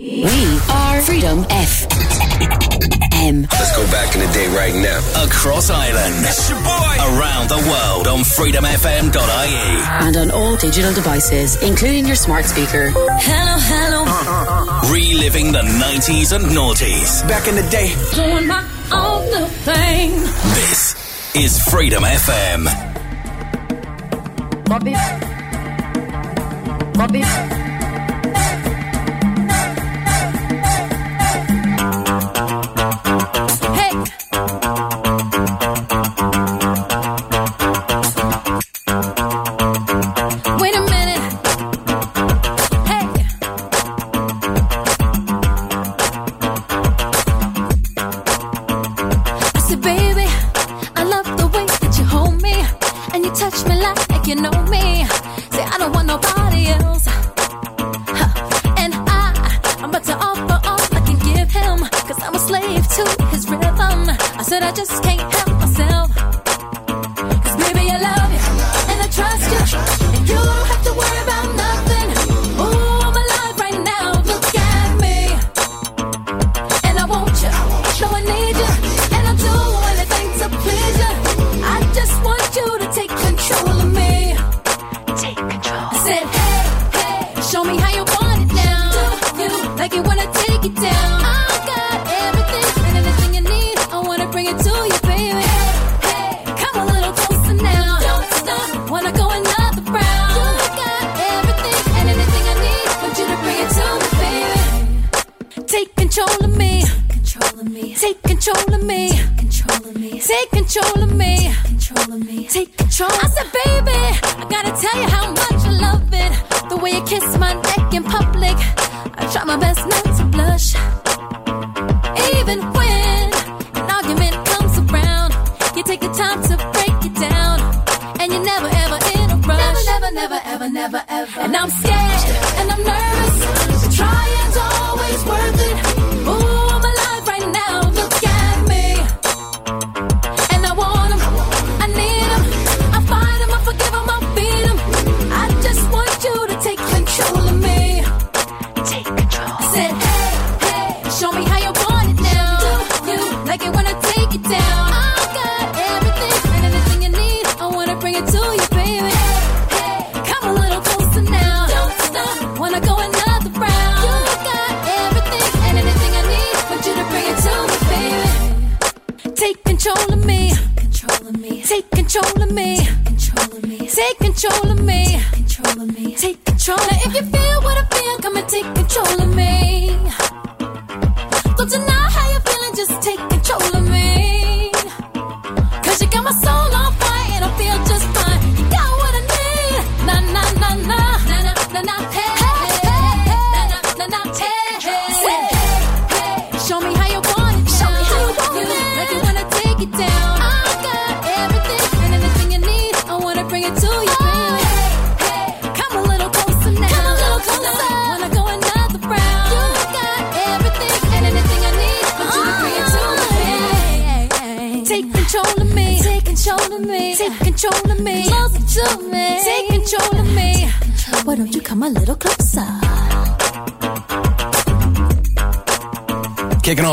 We are Freedom FM. Let's go back in the day right now. Across Ireland. It's your boy. Around the world on freedomfm.ie. And on all digital devices, including your smart speaker. Hello, hello. Reliving the 90s and noughties. Back in the day. Doing my own thing. This is Freedom FM. Bobby. Bobby.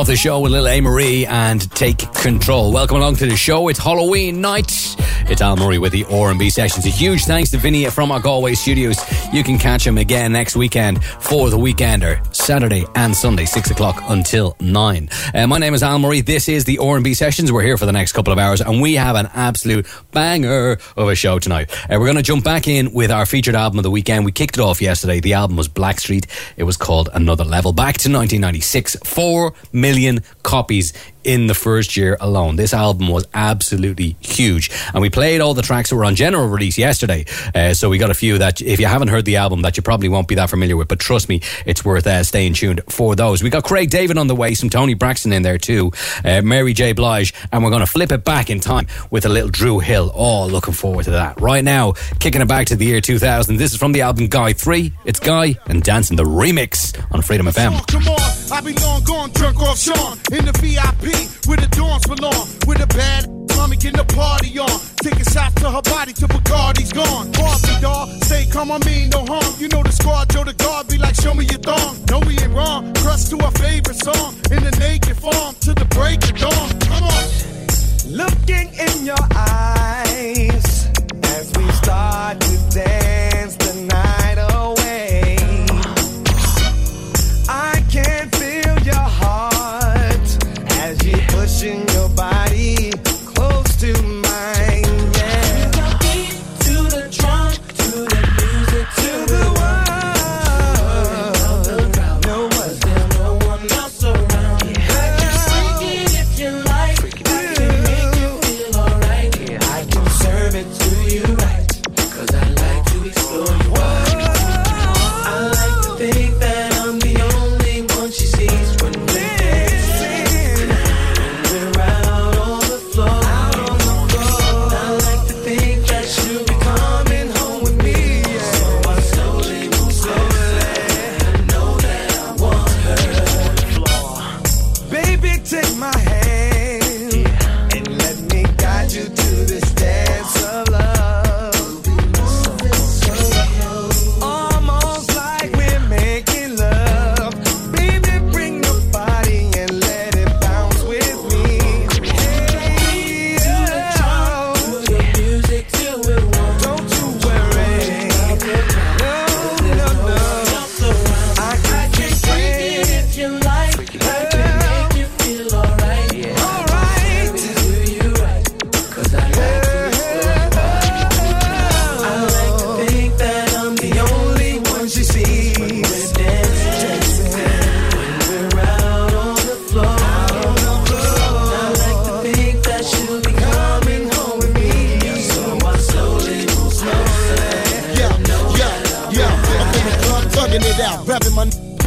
Show with Lil A. Marie and Take Control. Welcome along to the show. It's Halloween night. It's Al Murray with the R&B sessions. A huge thanks to Vinny from our Galway studios. You can catch him again next weekend for the Weekender, Saturday and Sunday, 6 o'clock until 9. Uh, my name is Al Murray. This is the R&B sessions. We're here for the next couple of hours and we have an absolute banger of a show tonight. Uh, we're going to jump back in with our featured album of the weekend. We kicked it off yesterday. The album was Blackstreet. It was called Another Level. Back to 1996. Four million copies in the first year alone. This album was absolutely huge. And we played all the tracks that were on general release yesterday. Uh, so we got a few that, if you haven't heard the album, that you probably won't be that familiar with. But trust me, it's worth uh, staying tuned for those. We got Craig David on the way, some Toni Braxton in there too, uh, Mary J. Blige, and we're going to flip it back in time with a little Dru Hill. All oh, looking forward to that. Right now, kicking it back to the year 2000. This is from the album Guy 3. It's Guy and Dancing the remix on Freedom FM. Come on, I be long gone, drunk off Sean in the VIP mean? With a dawn salon, with a bad mommy getting the party on. Taking shots to her body till Bacardi's gone. Party dog, say come on me, no harm. You know the squad, Joe the guard, be like show me your thong. No, we ain't wrong. Crust to our favorite song in the naked form to the break of dawn. Come on. Looking in your eyes as we start to dance tonight.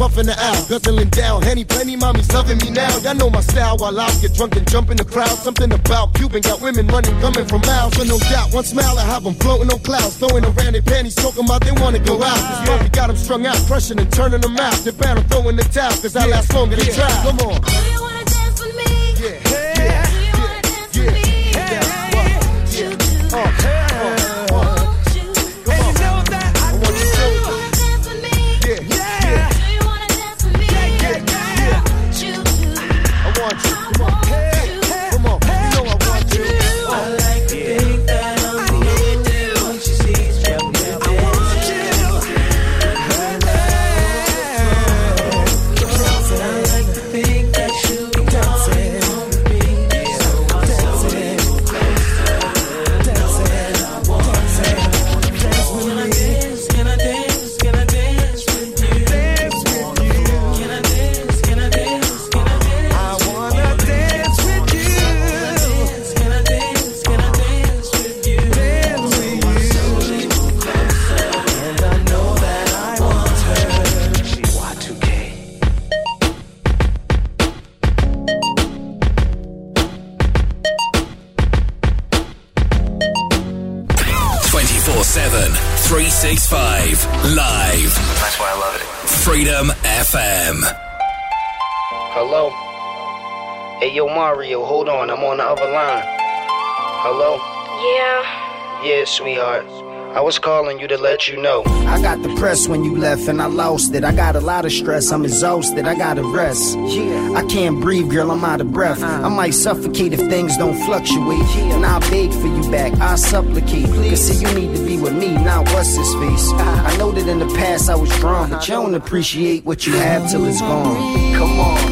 puffing the out, guzzling down. Henny plenty, mommy's loving me now. Y'all know my style while I get drunk and jump in the crowd. Something about Cuban got women running, coming from miles. So no doubt, one smile I have them floating on clouds, throwing around their panties, talking about they wanna go out. Cause mommy got them strung out, crushing and turning them out. They're bound to throw in the towel, cause I last longer than yeah. try. Come on. sweetheart. I was calling you to let you know. I got depressed when you left and I lost it. I got a lot of stress, I'm exhausted, I gotta rest. Yeah. I can't breathe, girl, I'm out of breath. Uh-huh. I might suffocate if things don't fluctuate. Yeah. And I beg for you back, I supplicate. Please. Cause see, you need to be with me, not what's this face. Uh-huh. I know that in the past I was strong, but you don't uh-huh. appreciate what you have till it's gone. Come on.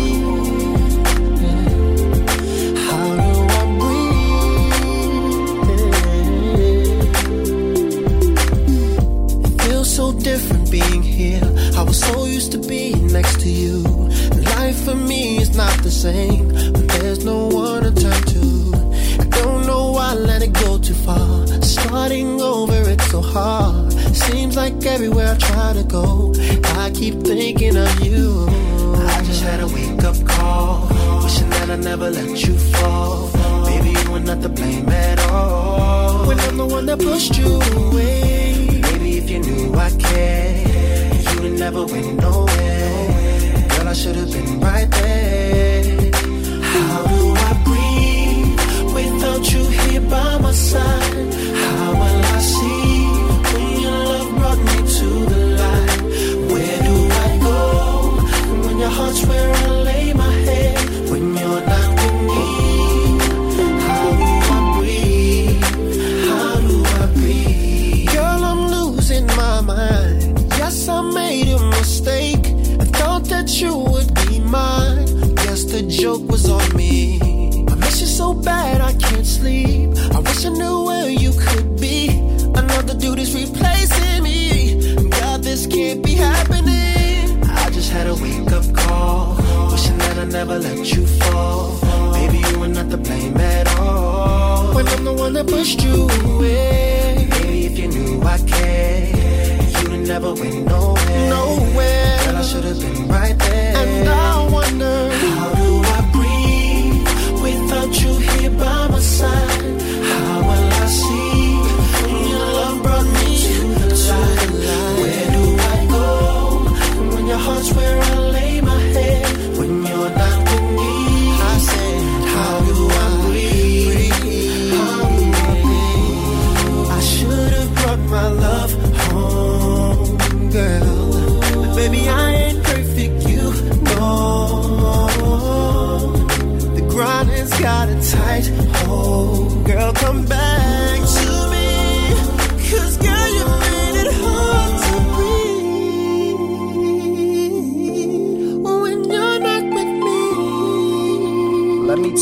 You fall. Baby, you were not to blame at all. When I'm the one that pushed you away. Baby, if you knew I cared, you'd never went nowhere. Nowhere. Girl, I should have been right there.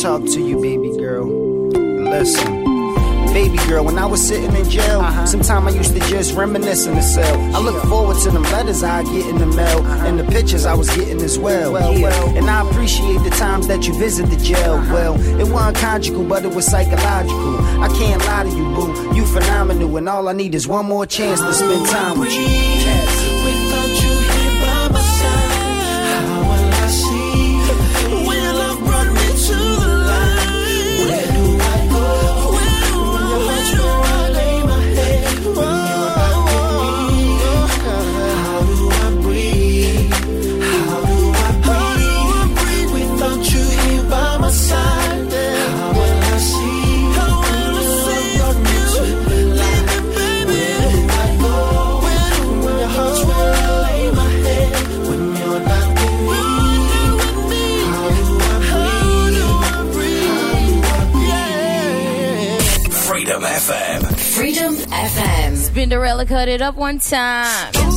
Talk to you, baby girl. Listen. Baby girl, when I was sitting in jail, uh-huh. sometime I used to just reminisce in the cell. I look forward to them letters I get in the mail uh-huh. and the pictures I was getting as well. Yeah. And I appreciate the times that you visit the jail. Uh-huh. Well, it wasn't conjugal, but it was psychological. I can't lie to you, boo. You phenomenal, and all I need is one more chance to spend time with you. Without FM. Spinderella cut it up one time.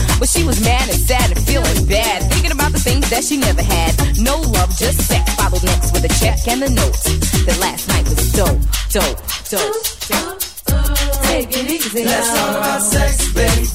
But she was mad and sad and feeling bad, thinking about the things that she never had. No love, just sex. Followed next with a check and the note. That last night was dope, dope, dope, dope. Take it easy. Let's talk about sex, baby.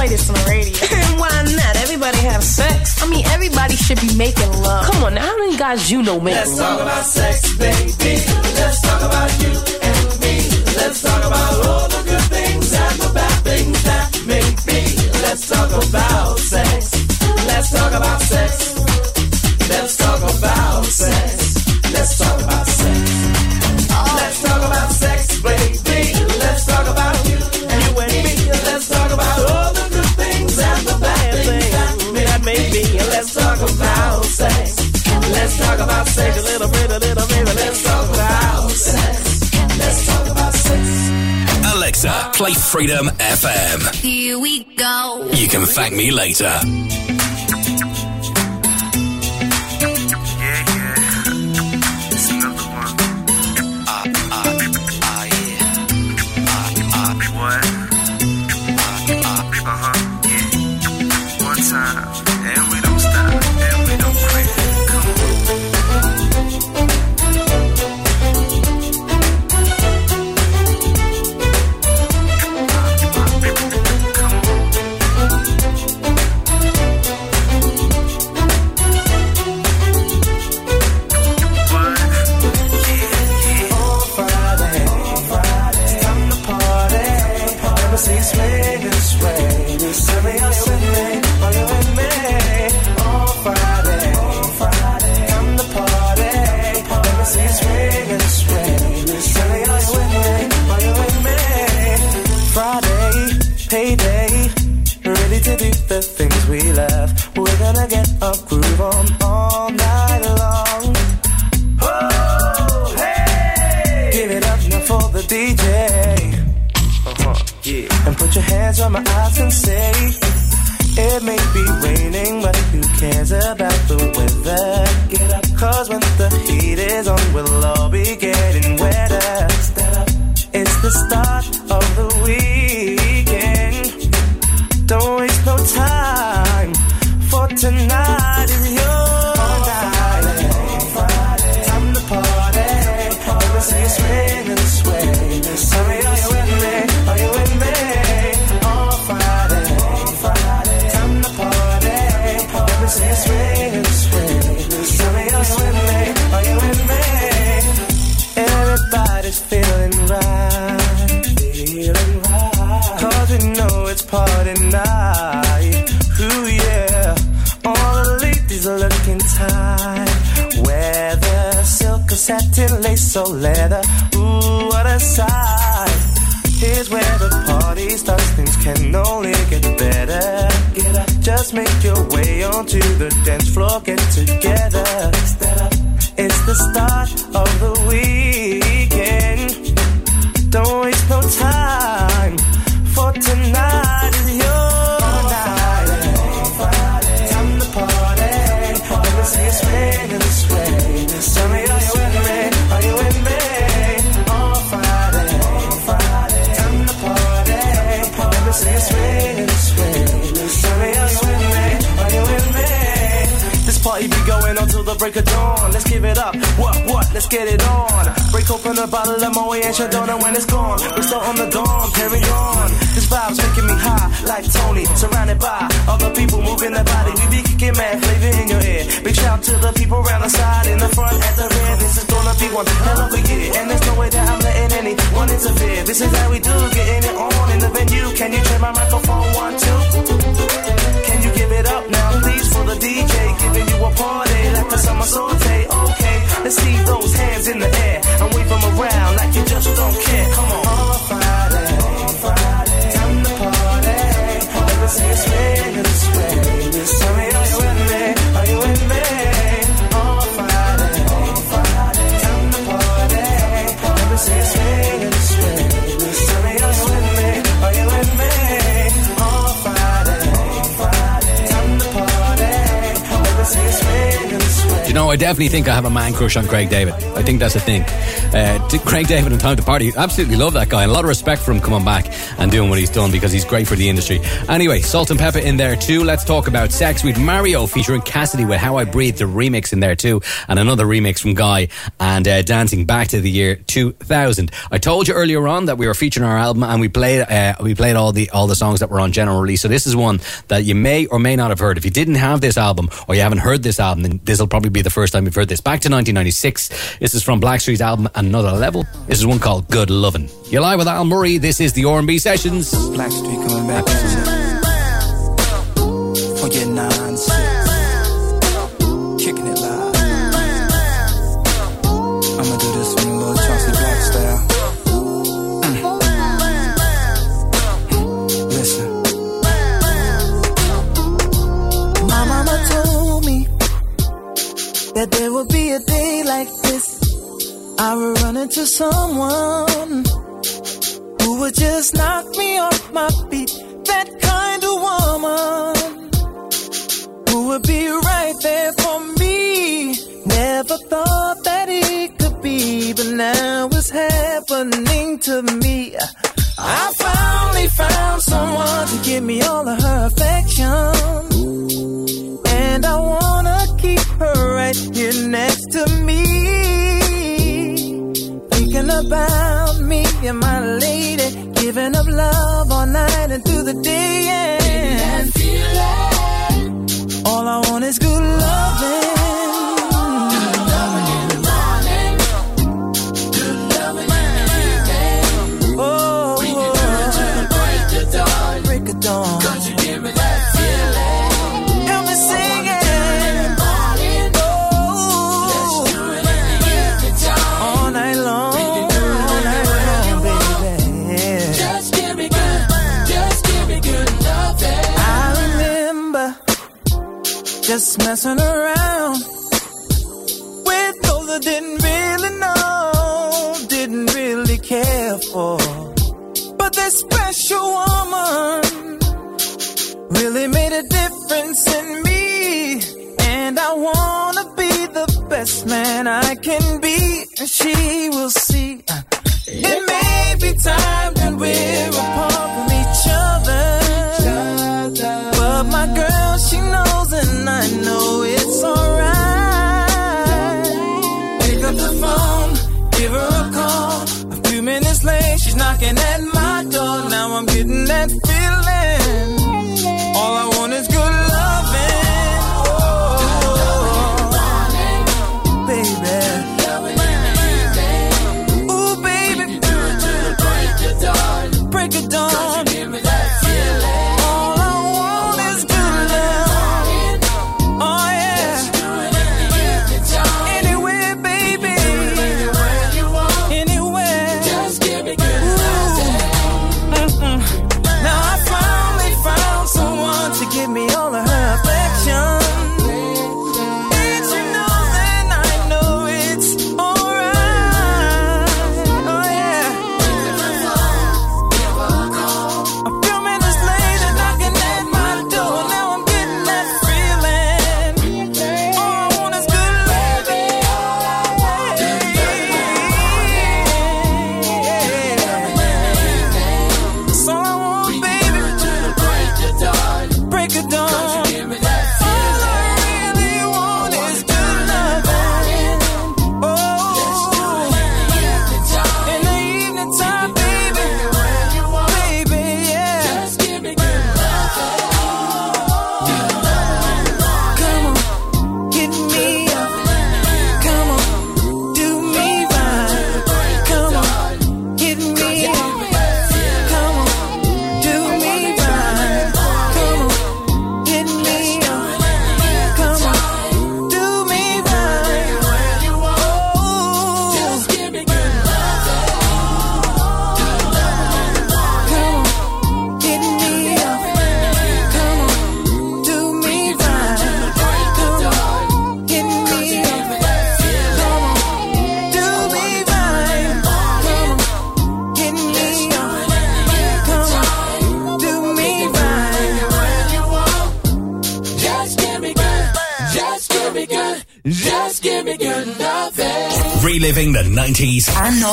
Play this on the radio. Why not? Everybody have sex. I mean, everybody should be making love. Come on, now, how many guys you know make Let's love? talk about sex, baby. Let's talk about you and me. Let's talk about all the good things and the bad things that may be. Let's talk about sex. Let's talk about sex. Play Freedom FM. Here we go. You can thank me later. Till the break of dawn. Let's give it up. What? Let's get it on. Break open a bottle of Moët and Chardonnay when it's gone. We're still on the dawn, carry on. This vibe's making me high, like Tony. Surrounded by other people moving their body. We be kicking mad flavor in your ear. Big shout to the people around the side, in the front, at the rear. This is gonna be one hell of a year. And there's no way that I'm letting anyone interfere. This is how we do, getting it on in the venue. Can you turn my microphone one, two? Can you give it up now, please, for the DJ giving you a party like the summer saute? Okay, let's see those hands in the air and wave them around like you just don't care. Come on. On Friday, time to party. Let me see you swing and sway. I definitely think I have a man crush on Craig David. I think that's a thing. Uh, Craig David and Time to Party, absolutely love that guy. A lot of respect for him coming back and doing what he's done because he's great for the industry. Anyway, Salt-N-Pepa in there too. Let's talk about sex with Mario featuring Cassidy with How I Breathe, the remix in there too, and another remix from Guy and uh, dancing back to the year 2000. I told you earlier on that we were featuring our album and we played uh, we played all the all the songs that were on general release. So this is one that you may or may not have heard. If you didn't have this album or you haven't heard this album, then this will probably be the first time you've heard this. Back to 1996. This is from Blackstreet's album Another Level. This is one called Good Lovin'. You're live with Al Murray. This is the R&B Sessions. Blackstreet coming back for your nine I would run into someone who would just knock me off my feet. That kind of woman who would be right there for me. Never thought that it could be, but now it's happening to me. I finally found someone to give me all of her affection. And I wanna keep her right here next to me. Thinking about me and my lady, giving up love all night and through the day. And all I want is good loving. Just messing around with those I didn't really know, didn't really care for. But this special woman really made a difference in me. And I wanna be the best man I can be. And she will see. It may be time that we're apart from each other.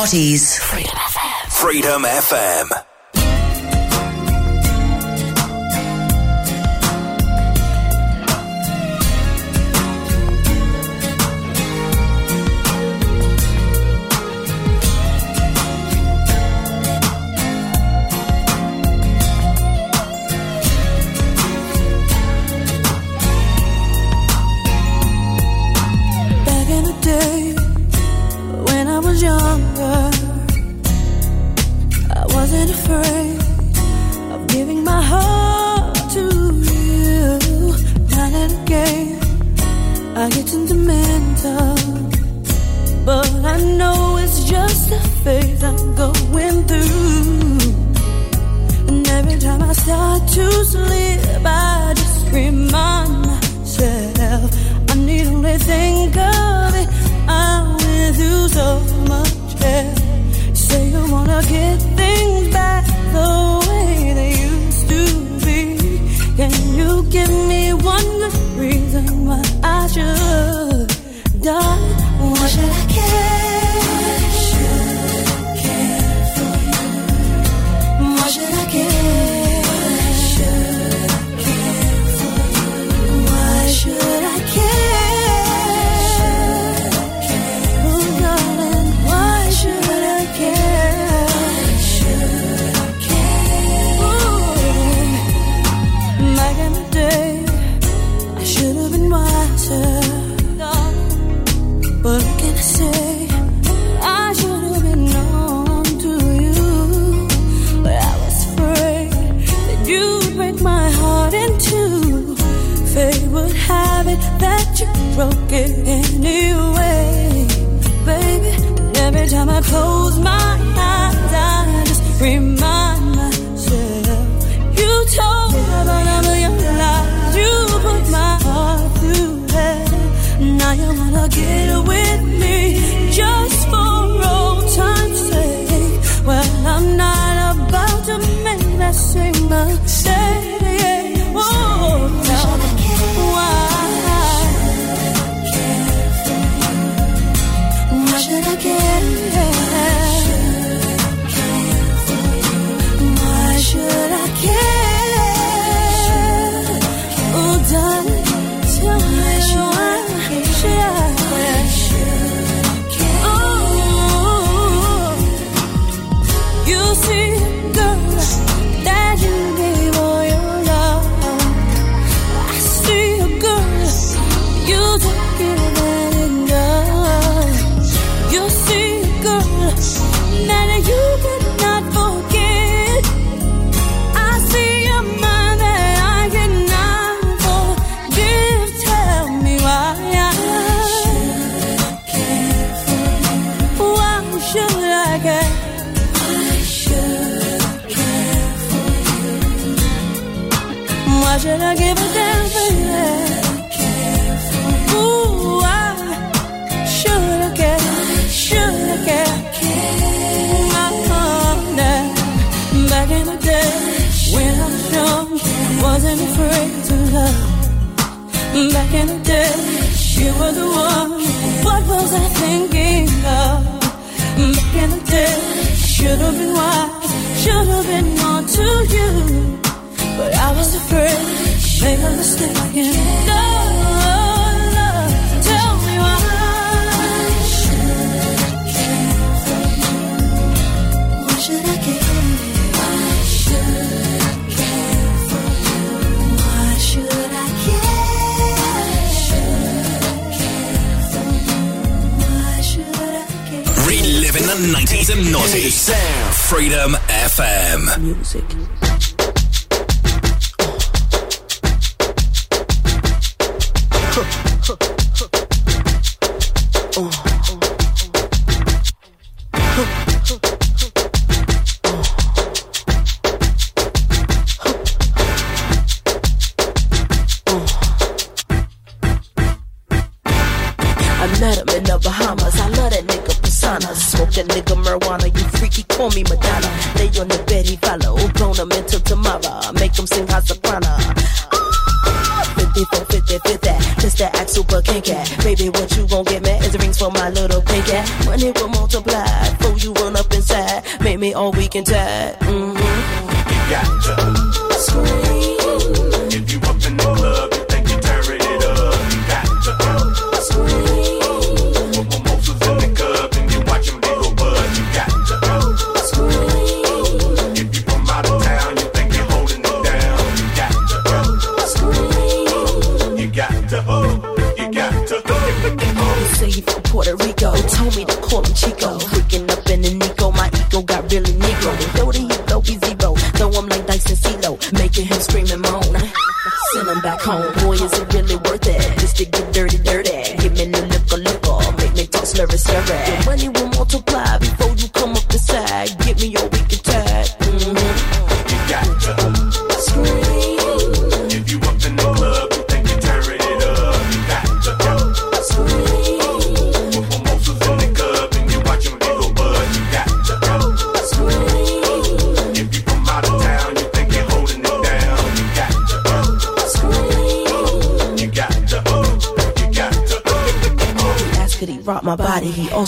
And noughties. Freedom FM.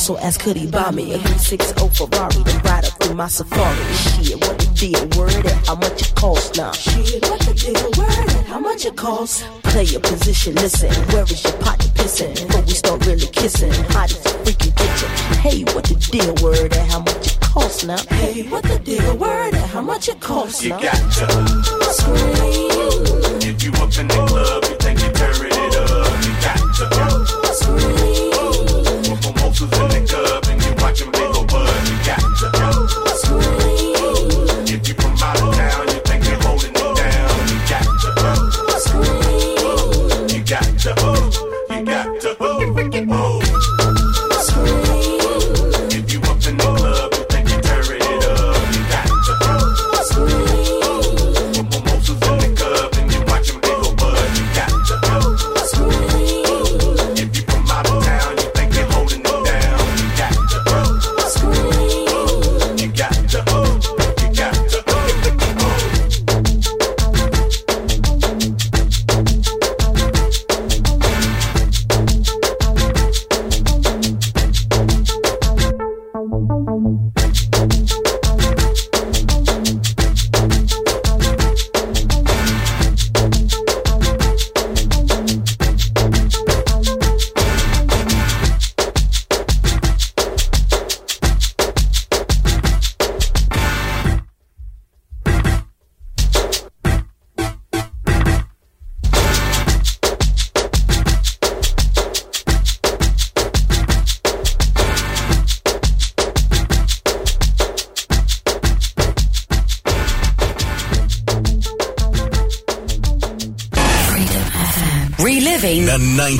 Body. He also asked could he buy me a 360 Ferrari to ride up through my safari. Shit, what the deal? Word at how much it costs now? Shit, what the deal? Word at how much it costs? Play your position, listen. Where is your pot to pissing? Before we start really kissing, hot as a freaking kitchen. Hey, what the deal? Word at how much it costs now? Hey, what the deal? Word at how much it costs You got to scream. If you up in the club,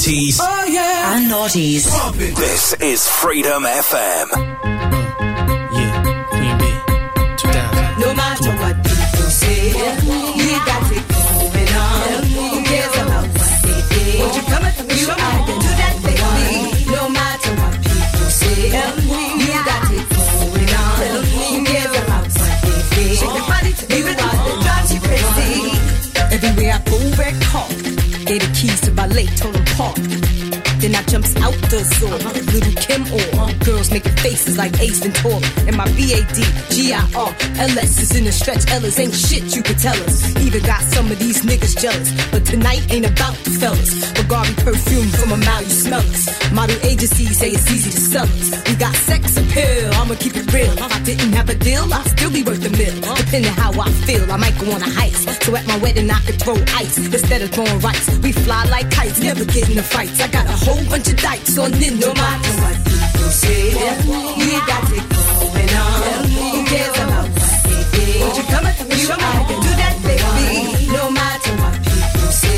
80s oh, yeah. and noughties. This is Freedom FM. Faces like Ace and Tor. My B-A-D, G-I-R, L-S is in the stretch. Ellis ain't shit you can tell us. Even got some of these niggas jealous. But tonight ain't about the fellas. Bulgari perfume from a mile, you smell us. Model agencies say it's easy to sell us. We got sex appeal, I'ma keep it real. If I didn't have a deal, I'd still be worth a mill. Depending how I feel, I might go on a heist. So at my wedding, I could throw ice instead of throwing rice. We fly like kites, never get in the fights. I got a whole bunch of dikes on ninja No matter what people say, we got it going on. Who cares about what they think? Won't you come and me? I can do that, baby. No matter what people say,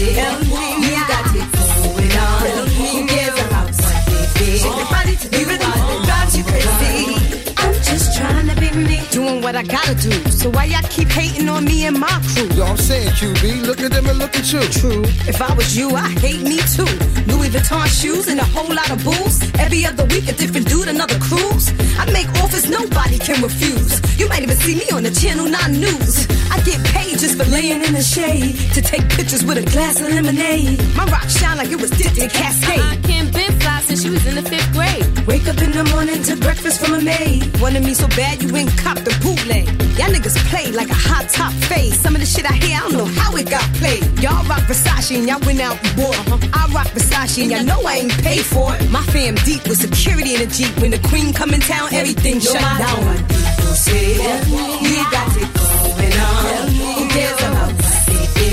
we got it going on. Who cares about what they? Shake your body to the rhythm that drives you crazy. I'm just trying to be me. Doing what I gotta do. So why y'all keep hating on me and my crew? Yo, I'm saying, QB, look at them and look at you. True. If I was you, I hate me too. Louis Vuitton shoes and a whole lot of booze. Every other week, a different dude, another cruise. I make offers nobody can refuse. You might even see me on the Channel 9 News. I get paid just for laying in the shade to take pictures with a glass of lemonade. My rock shine like it was dipped in Cascade. I can't been fly since she was in the fifth grade. Wake up in the morning to breakfast from a maid. Wanted me so bad you ain't cop the bootleg. Y'all niggas play like a hot top fade. Some of the shit I hear, I don't know how it got played. Y'all rock Versace and y'all went out and bought. I rock Versace and y'all know I ain't paid for it. My fam deep with security in a Jeep. When the queen come in town, everything shut down. say, we got it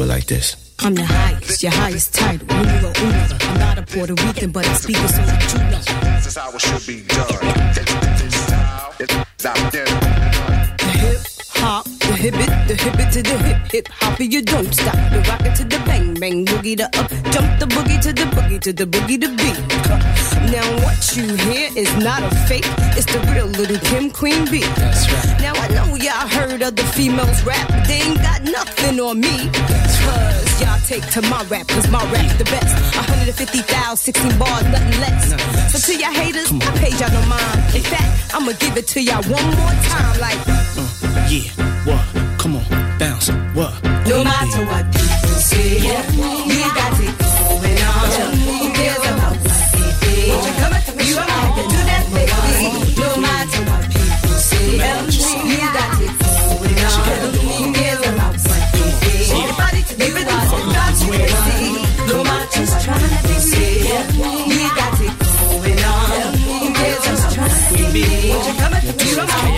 do it like this. I'm the highest, your highest title. Numero uno. I'm not a Puerto Rican, but I speak it so you know. This is how it should be done. This style is out there. The hip hop, the hip it, the hip it to the hip hip hop, you don't stop. The rock it to the bang bang boogie the up, jump the boogie to the boogie to the boogie the beat. Now what you hear is not a fake, it's the real little Kim Queen B. That's right. Now I know y'all heard other females rap, but they ain't got nothing on me. Cause y'all take to my rap, cause my rap's the best. 150,000, 16 bars, nothing less. So to y'all haters, I paid y'all no mind. In fact, I'ma give it to y'all one more time, like. Uh, yeah. What? Come on. Bounce. What? No matter what people say, we got it going on. Who cares about what they think? Won't you come and you I do that, baby. No matter what people say, we got it going on. Who cares about what they think? Everybody to be with us and drive you crazy. No matter what trying to say, we got it going on. Who cares about what they think?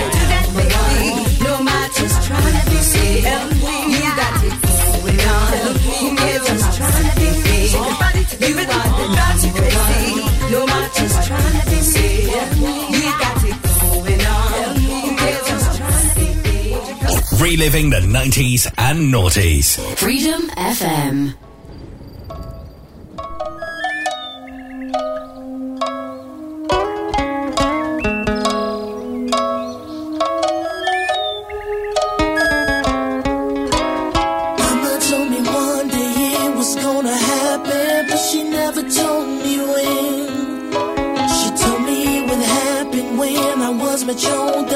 Reliving the 90s and noughties. Freedom FM. Mama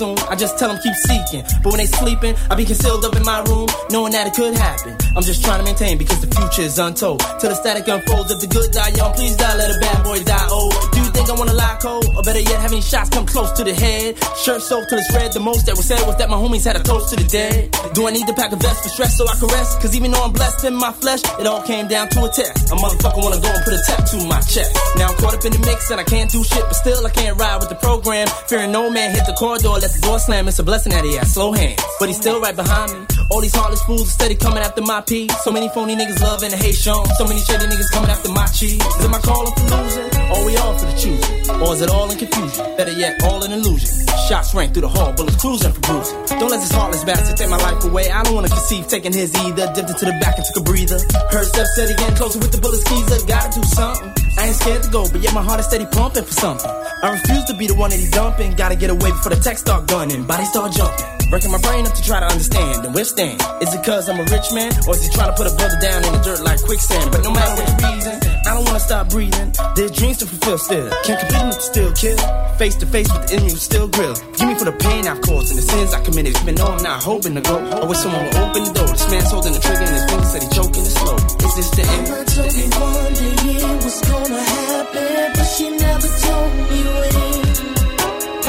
soon. I just tell them keep seeking. But when they sleeping, I be concealed up in my room, knowing that it could happen. I'm just trying to maintain because the future is untold. Till the static unfolds, if the good die young, please die, let a bad boy die old. Do you think I wanna lie cold? Or better yet, have any shots come close to the head? Shirt soaked till it's red. The most that was said was that my homies had a toast to the dead. Do I need to pack a vest for stress so I can rest? Cause even though I'm blessed in my flesh, it all came down to a test. A motherfucker wanna go and put a tattoo to my chest. Now I'm caught up in the mix and I can't do shit, but still I can't ride with the program. Fearing no man hit the corridor, let the door slam. It's a blessing that he has slow hands, but he's still right behind me. All these heartless fools are steady coming after my pee. So many phony niggas love and hate shown. So many shady niggas coming after my cheese. Is it my calling for losing? Or we all for the choosing? Or is it all in confusion? Better yet, all in illusion. Shots rang through the hall, bullets cruising for bruising. Don't let this heartless bastard take my life away. I don't wanna conceive taking his either. Dipped into the back and took a breather. Heard steps steady getting closer with the bullet skeezer. Gotta do something. I ain't scared to go, but yet my heart is steady pumping for something. I refuse to be the one that he's dumping. Gotta get away before the tech start gunning. Body start jumping. Breaking my brain up to try to understand and withstand. Is it cause I'm a rich man? Or is he trying to put a brother down in the dirt like quicksand? But no matter the reason, I don't wanna stop breathing. There's dreams to fulfill still. Can't complete them still kill. Face to face with the enemy still grill. Give me for the pain I've caused and the sins I committed. Even though I'm not hoping to go. I wish someone would open the door. This man's holding the trigger and his fingers said he choking it slow. Is this the end? Mama told me one day was gonna happen, but she never told me when.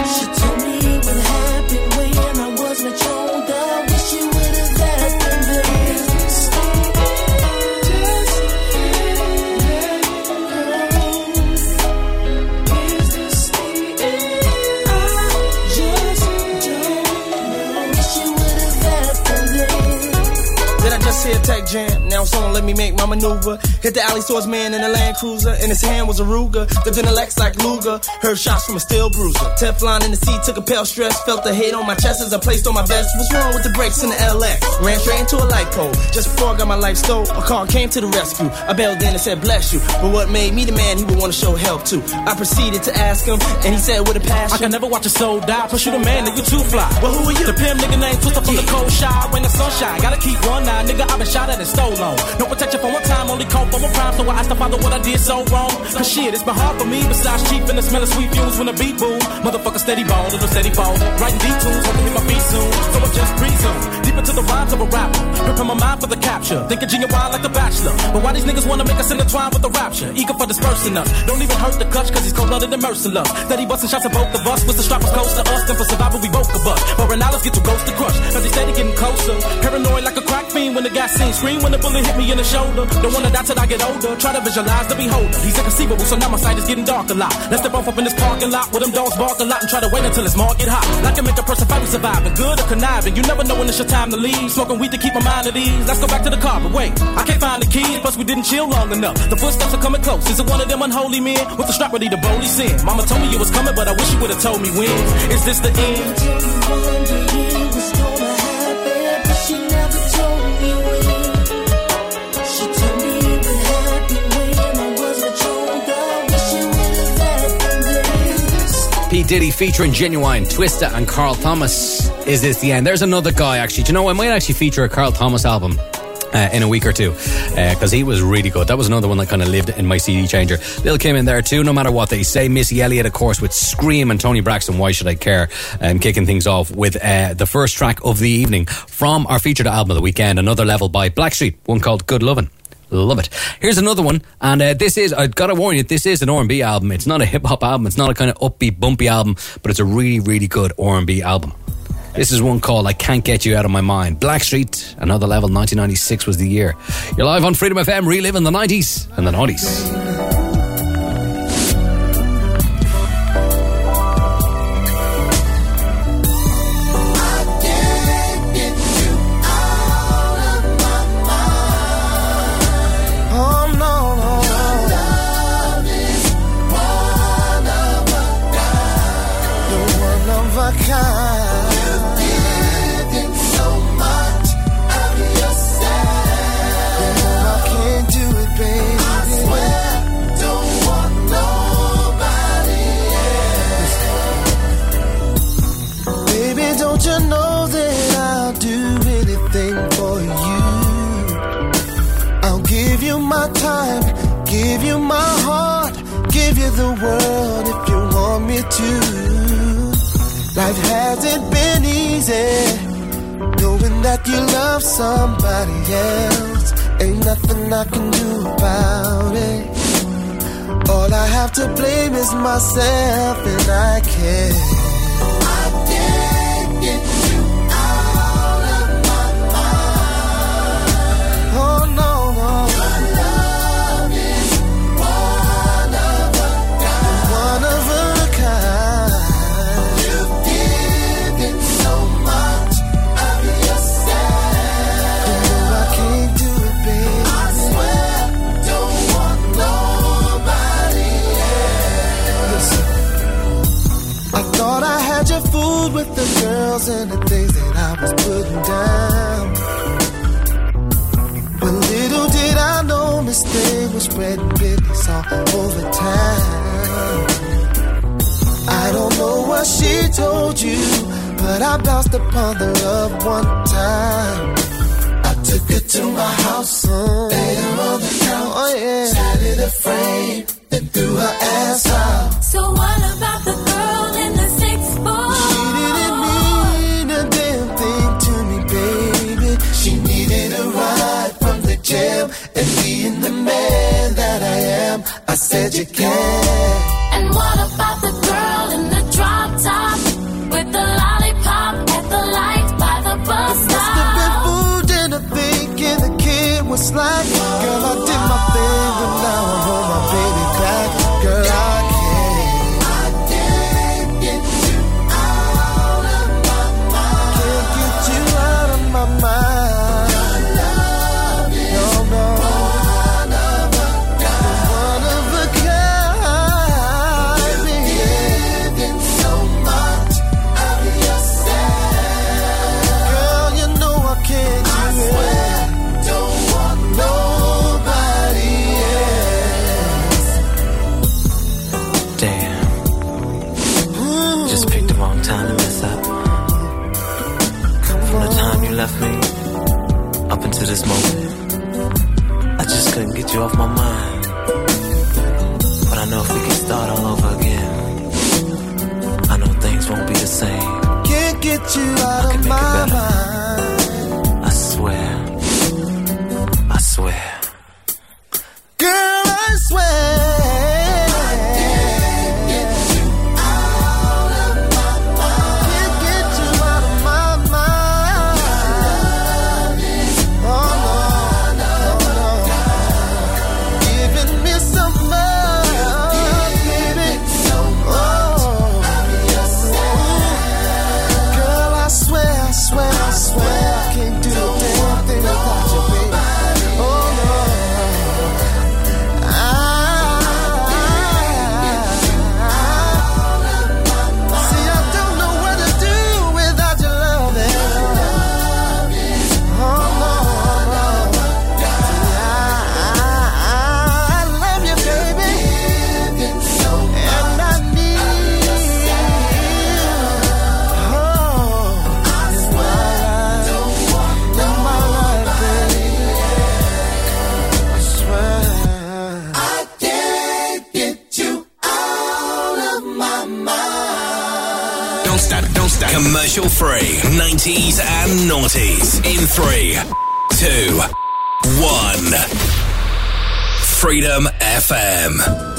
She told take jam bounce on, let me make my maneuver. Hit the alley swords man in a Land Cruiser. In his hand was a Ruger. Dipped in a Lex like Luger. Heard shots from a steel bruiser. Teflon in the seat, took a pale stress. Felt the hate on my chest as I placed on my vest. What's wrong with the brakes in the LX? Ran straight into a light pole. Just before I got my life stole, a car came to the rescue. I bailed in and said, bless you. But what made me the man he would want to show help to? I proceeded to ask him, and he said with a passion. I can never watch a soul die. Plus you the man, nigga, you too fly. Well, who are you? The pimp nigga named Twista from the cold shy. When the sunshine, gotta keep one eye, nigga. I been shot at and stole No protection for one time, only call for one crime. So I asked the father what I did so wrong. Cause shit, it's been hard for me. Besides cheap and the smell of sweet fumes when the beat boom. Motherfucker steady ball, little steady fall. Writing deep tunes, hoping my feet soon. So I just on. Deep into the rhymes of a rapper. Prepare my mind for the capture. Thinking Ginuwine like the bachelor. But why these niggas wanna make us intertwine with the rapture? Eager for dispersing us. Don't even hurt the clutch cause he's cold blooded and merciless. Steady busting shots at both of us. With the strappers close to us. Then for survival we both of us. Foreign dollars get too close to crush. Cause he's steady getting closer. Paranoid like a crack fiend when the gas scene. Scream when the bullet hit me in the shoulder. Don't wanna die till I get older. Try to visualize the beholder. He's inconceivable, so now my sight is getting dark a lot. Let's step off up in this parking lot where them dogs bark a lot and try to wait until it's market hot. Like can make a person fight with surviving, good or conniving. You never know when it's your time to leave. Smoking weed to keep my mind at ease. Let's go back to the car, but wait, I can't find the keys. Plus we didn't chill long enough. The footsteps are coming close. Is it one of them unholy men with the strap ready to boldly sin? Mama told me you was coming, but I wish you would've told me when. Is this the end? P. Diddy featuring Ginuwine, Twista, and Carl Thomas. Is this the end? There's another guy, actually. Do you know, I might actually feature a Carl Thomas album. Uh, in a week or two, because he was really good. That was another one that kind of lived in my CD changer. Lil Kim in there too, no matter what they say. Missy Elliott, of course, with Scream and Toni Braxton. Why should I care? Um, kicking things off with uh, the first track of the evening from our featured album of the weekend, Another Level by Blackstreet, one called Good Lovin'. Love it. Here's another one, and uh, this is, I've got to warn you, this is an R&B album. It's not a hip-hop album. It's not a kind of upbeat, bumpy album, but it's a really, really good R&B album. This is one called I Can't Get You Out of My Mind. Blackstreet, another level, 1996 was the year. You're live on Freedom FM, reliving the 90s and the 90s. The world if you want me to. Life hasn't been easy, knowing that you love somebody else. Ain't nothing I can do about it. All I have to blame is myself, and I can't. Had you fooled with the girls and the things that I was putting down. But little did I know mistake was spreading business all over town. I don't know what she told you, but I bounced upon the love one time. I took her to my house, mm. laid her on the couch, oh, yeah. sat in a frame, then threw her ass out. So what about the girl jam and being the man that I am. I said you can. And what about the girl in the drop top with the lollipop at the light by the bus stop? Must have been fooled into thinking the kid was slack. couldn't get you off my mind. But I know if we can start all over again, I know things won't be the same. Can't get you out of my 90s and noughties in three, two, one. Freedom FM.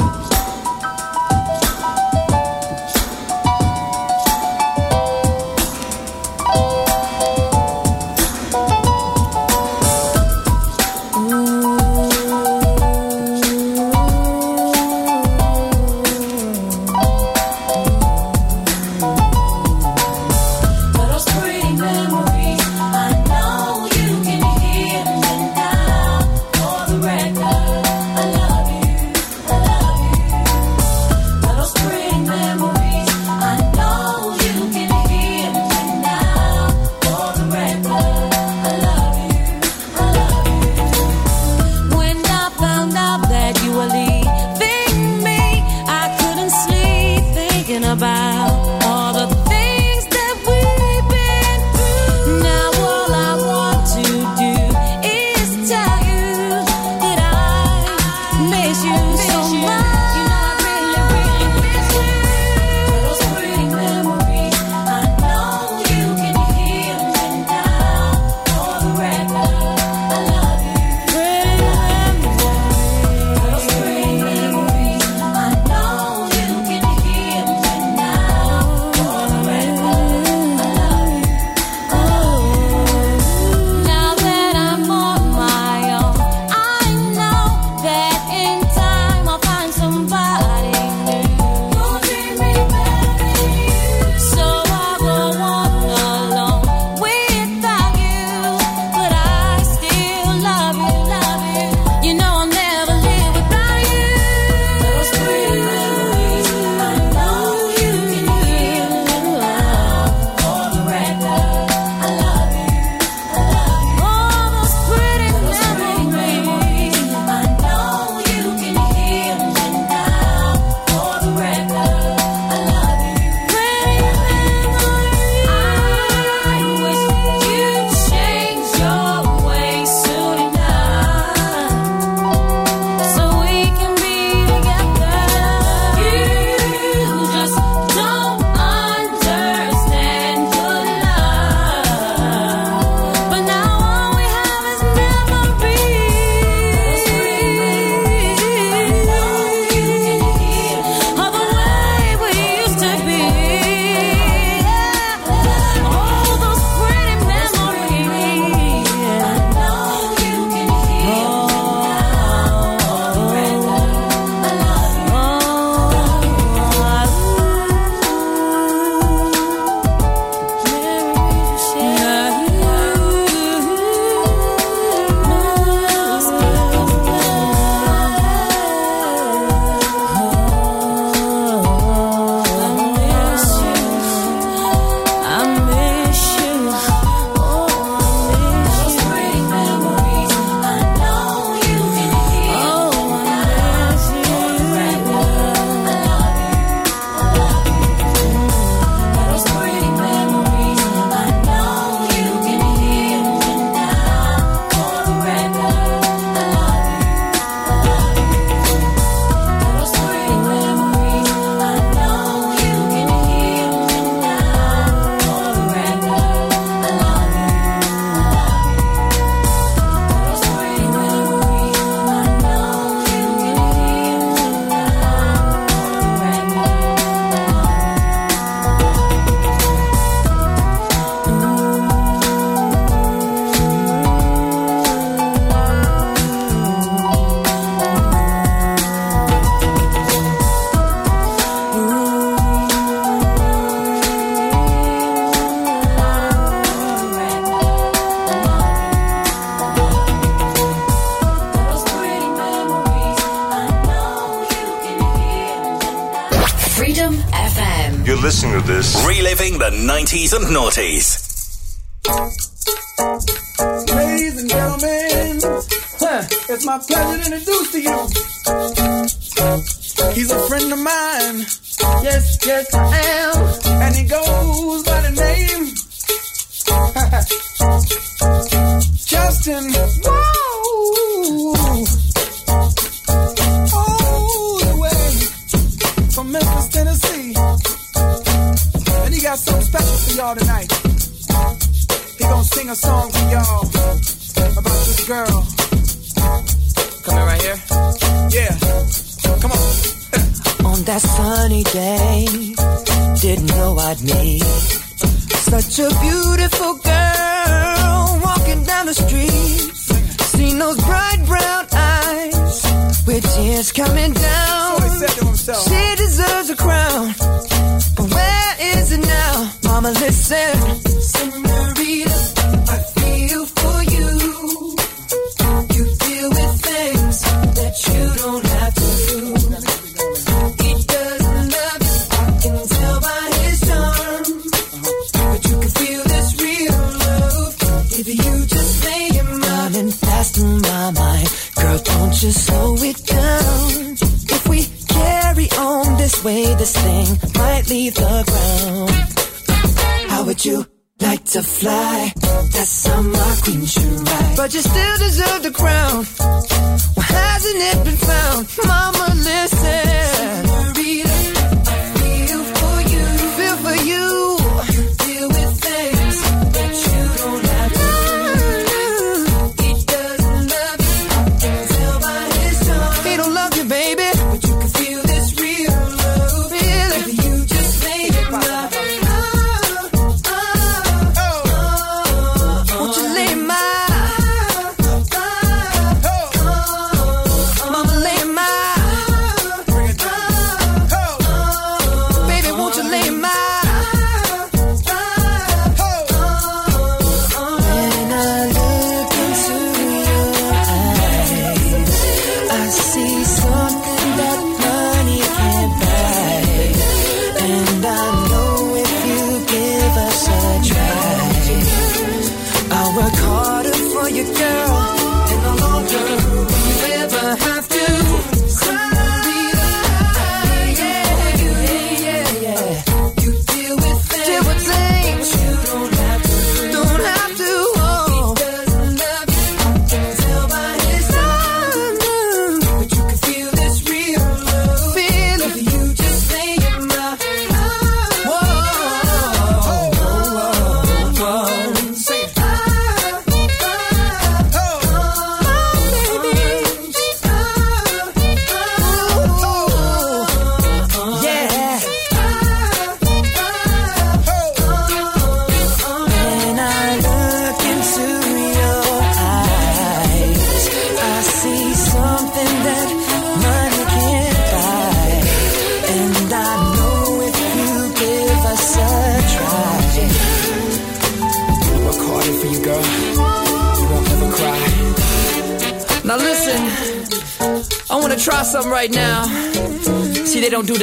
and naughty.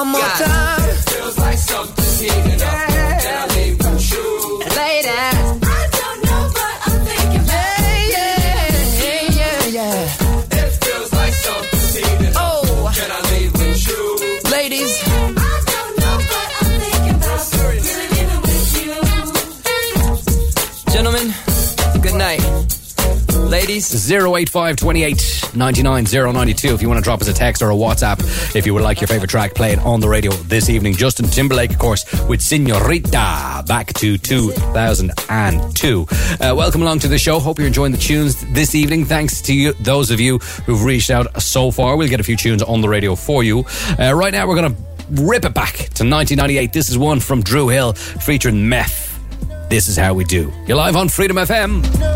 one more God. time 08528 if you want to drop us a text or a WhatsApp if you would like your favorite track playing on the radio this evening. Justin Timberlake, of course, with Senorita back to 2002. Uh, welcome along to the show. Hope you're enjoying the tunes this evening. Thanks to you, those of you who've reached out so far. We'll get a few tunes on the radio for you. Uh, right now, we're going to rip it back to 1998. This is one from Dru Hill featuring Meth. This is how we do. You're live on Freedom FM.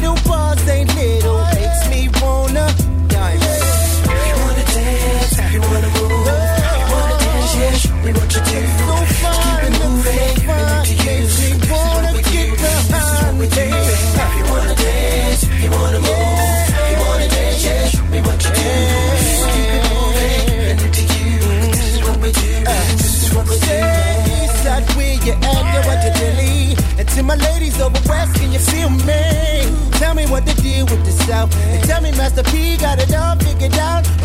Your with. And tell me Master P got it all figured out.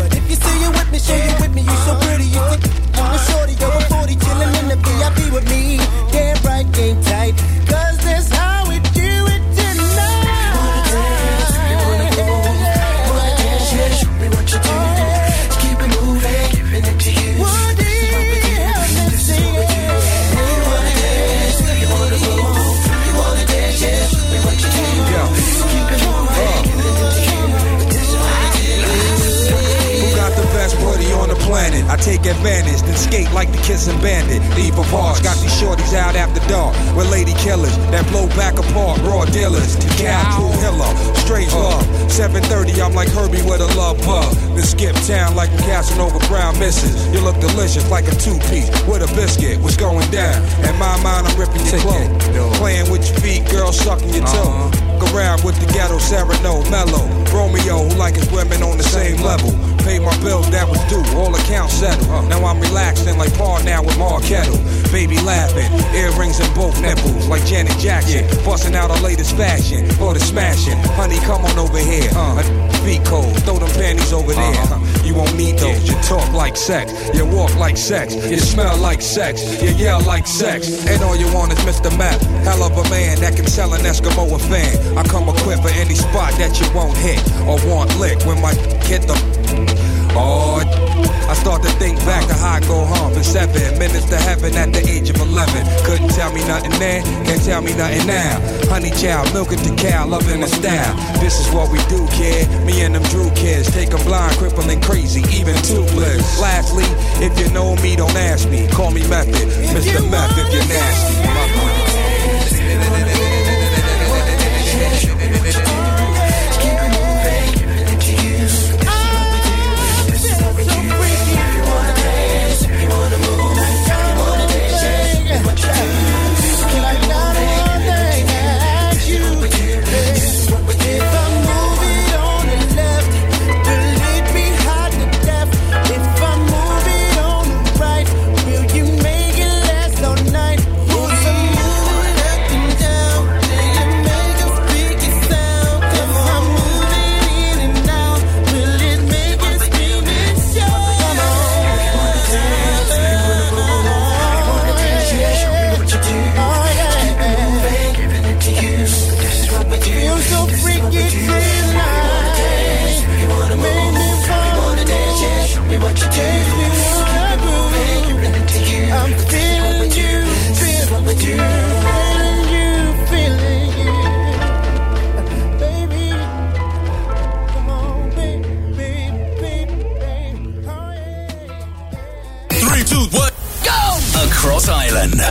Take advantage, then skate like the kissing bandit. Leave a bars, got these shorties out after dark. With lady killers that blow back apart, raw dealers. To cow, true hiller, straight love. 730, I'm like Herbie with a love bug. Then skip town like I'm casting over brown misses. You look delicious like a two piece with a biscuit. What's going down? In my mind, I'm ripping your clothes. Playing with your feet, girl, sucking your toe. Around with the ghetto Sereno, mellow. Romeo, who like his women on the same level. Pay my bills that was due, all accounts settled. Now I'm relaxing like Paul now with Mark Kettle. Baby laughing, earrings in both nipples like Janet Jackson. Busting out her latest fashion for the smashing. Honey, come on over here. Uh, feet cold, throw them panties over there. You won't need those. You talk like sex, you walk like sex, you smell like sex, you yell like sex. And all you want is Mr. Map. Hell of a man that can sell an Eskimo a fan. I come equipped for any spot that you won't hit or want lick when my hit the. Oh, I start to think back to how I go home for seven minutes to heaven at the age of 11. Couldn't tell me nothing then, can't tell me nothing now. Honey child, milking the cow, loving the style. This is what we do, kid. Me and them Drew kids, take 'em blind, crippling crazy, even toothless. Lastly, if you know me, don't ask me. Call me Method, Mr. Meth if you're nasty.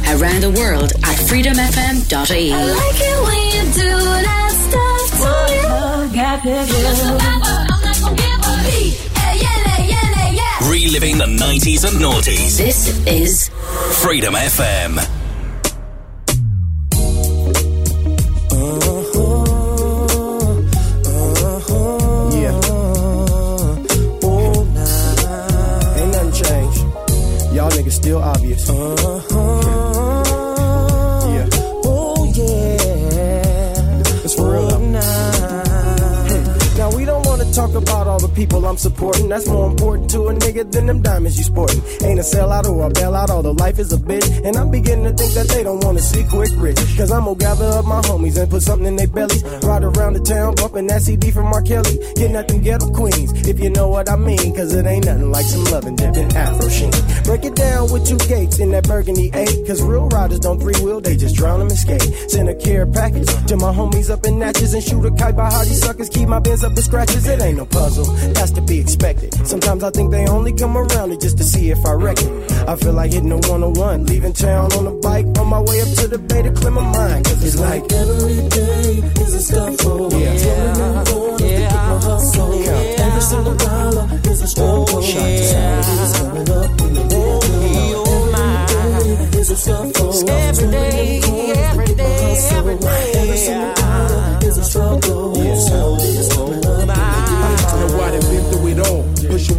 Around the world at freedomfm.ie. I like it when you do that stuff to me. Got Reliving the 90s and noughties. This is Freedom FM. Yeah. Oh, people I'm supporting. That's more important to a nigga than them diamonds you sporting. Ain't a sellout or a bailout, although life is a bitch. And I'm beginning to think that they don't wanna see quick rich. Cause I'm gonna gather up my homies and put something in their bellies. Ride around the town, bumping that CD from R. Kelly. Getting at them ghetto queens, if you know what I mean. Cause it ain't nothing like some loving dip in Afro sheen. Break it down with two gates in that burgundy eight. Cause real riders don't three wheel, they just drown them and skate. Send a care package to my homies up in Natchez and shoot a kite by how these suckers keep my bins up with scratches. It ain't no puzzle, that's to be expected. Sometimes I think they only come around it just to see if I wreck it. I feel like hitting a 101, leaving town on a bike on my way up to the bay to clear my mind. Cause it's like every day is a scuffle. Yeah. Yeah. yeah. my hustle. Every single dollar is a struggle. Salary's coming up in the morning. Oh my. Is a scuffle. Every day,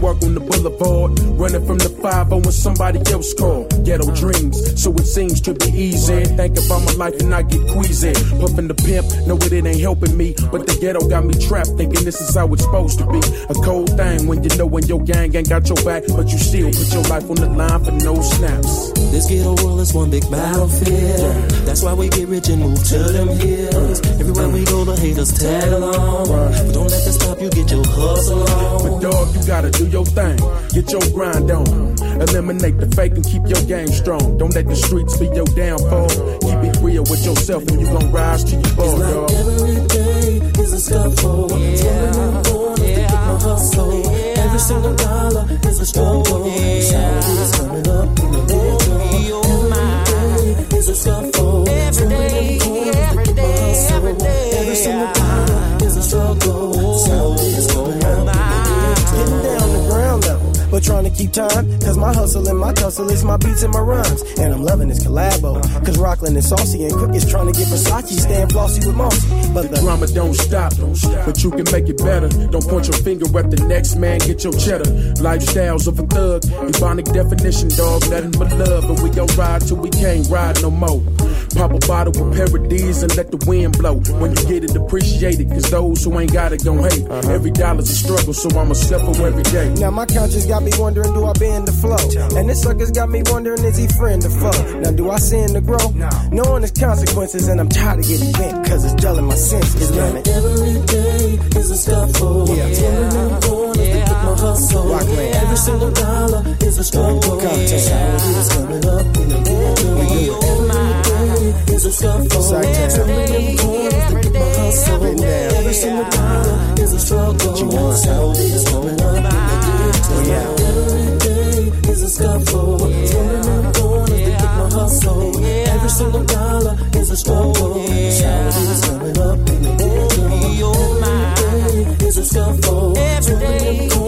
work on the boulevard, running from the 5 when somebody else called. Ghetto dreams, so it seems to be easy. Think about my life and I get queasy. Puffing the pimp, know it, it ain't helping me. But the ghetto got me trapped, thinking this is how it's supposed to be. A cold thing when you know when your gang ain't got your back, but you still put your life on the line for no snaps. This ghetto world is one big battlefield. That's why we get rich and move to them hills. Everywhere we go, the haters tag along. But don't let that stop you, get your hustle on. But dog, you gotta do your thing. Get your grind on. Eliminate the fake and keep your game strong. Don't let the streets be your downfall. Keep it real with yourself and you gon' rise to your ball, Like dog. every day is a scuffle. Yeah. Corners to get my hustle. Every single dollar is a struggle. Salary's coming up in the morning. Every day is a scuffle. Every day, every day, every day. Every single dollar is a struggle. Salary's but trying to keep time. Cause my hustle and my tussle is my beats and my rhymes. And I'm loving this collabo. Cause Rockland is saucy and Cook is trying to get Versace staying flossy with Mossy. But the drama don't stop, but you can make it better. Don't point your finger at the next man, get your cheddar. Lifestyles of a thug, ebonic definition, dog, nothing but love. But we gon' ride till we can't ride no more. Pop a bottle with paradise and let the wind blow. When you get it, appreciate it, cause those who ain't got it gon' hate. Every dollar's a struggle, so I'ma suffer every day. Now my conscience got me wondering, do I bend the flow? And this sucker's got me wondering, is he friend or foe? Now do I sin to grow? Knowing its consequences, and I'm tired of getting bent, cause it's dulling my senses, damn it. Every day is a scuffle. Yeah. Turning corners to get my hustle. Rockland. Every single dollar is a struggle. Content. Salary's coming up in the morning. Every day is a scuffle. Sacktown. Turning corners to get my hustle. Been down. Every single dollar is a struggle. you want? Salary's coming up in the morning. Every day is a scuffle. Turning corners to get my hustle. Every single dollar is a struggle. Salary's coming up in the morning. Every day is a scuffle. Every day, every day,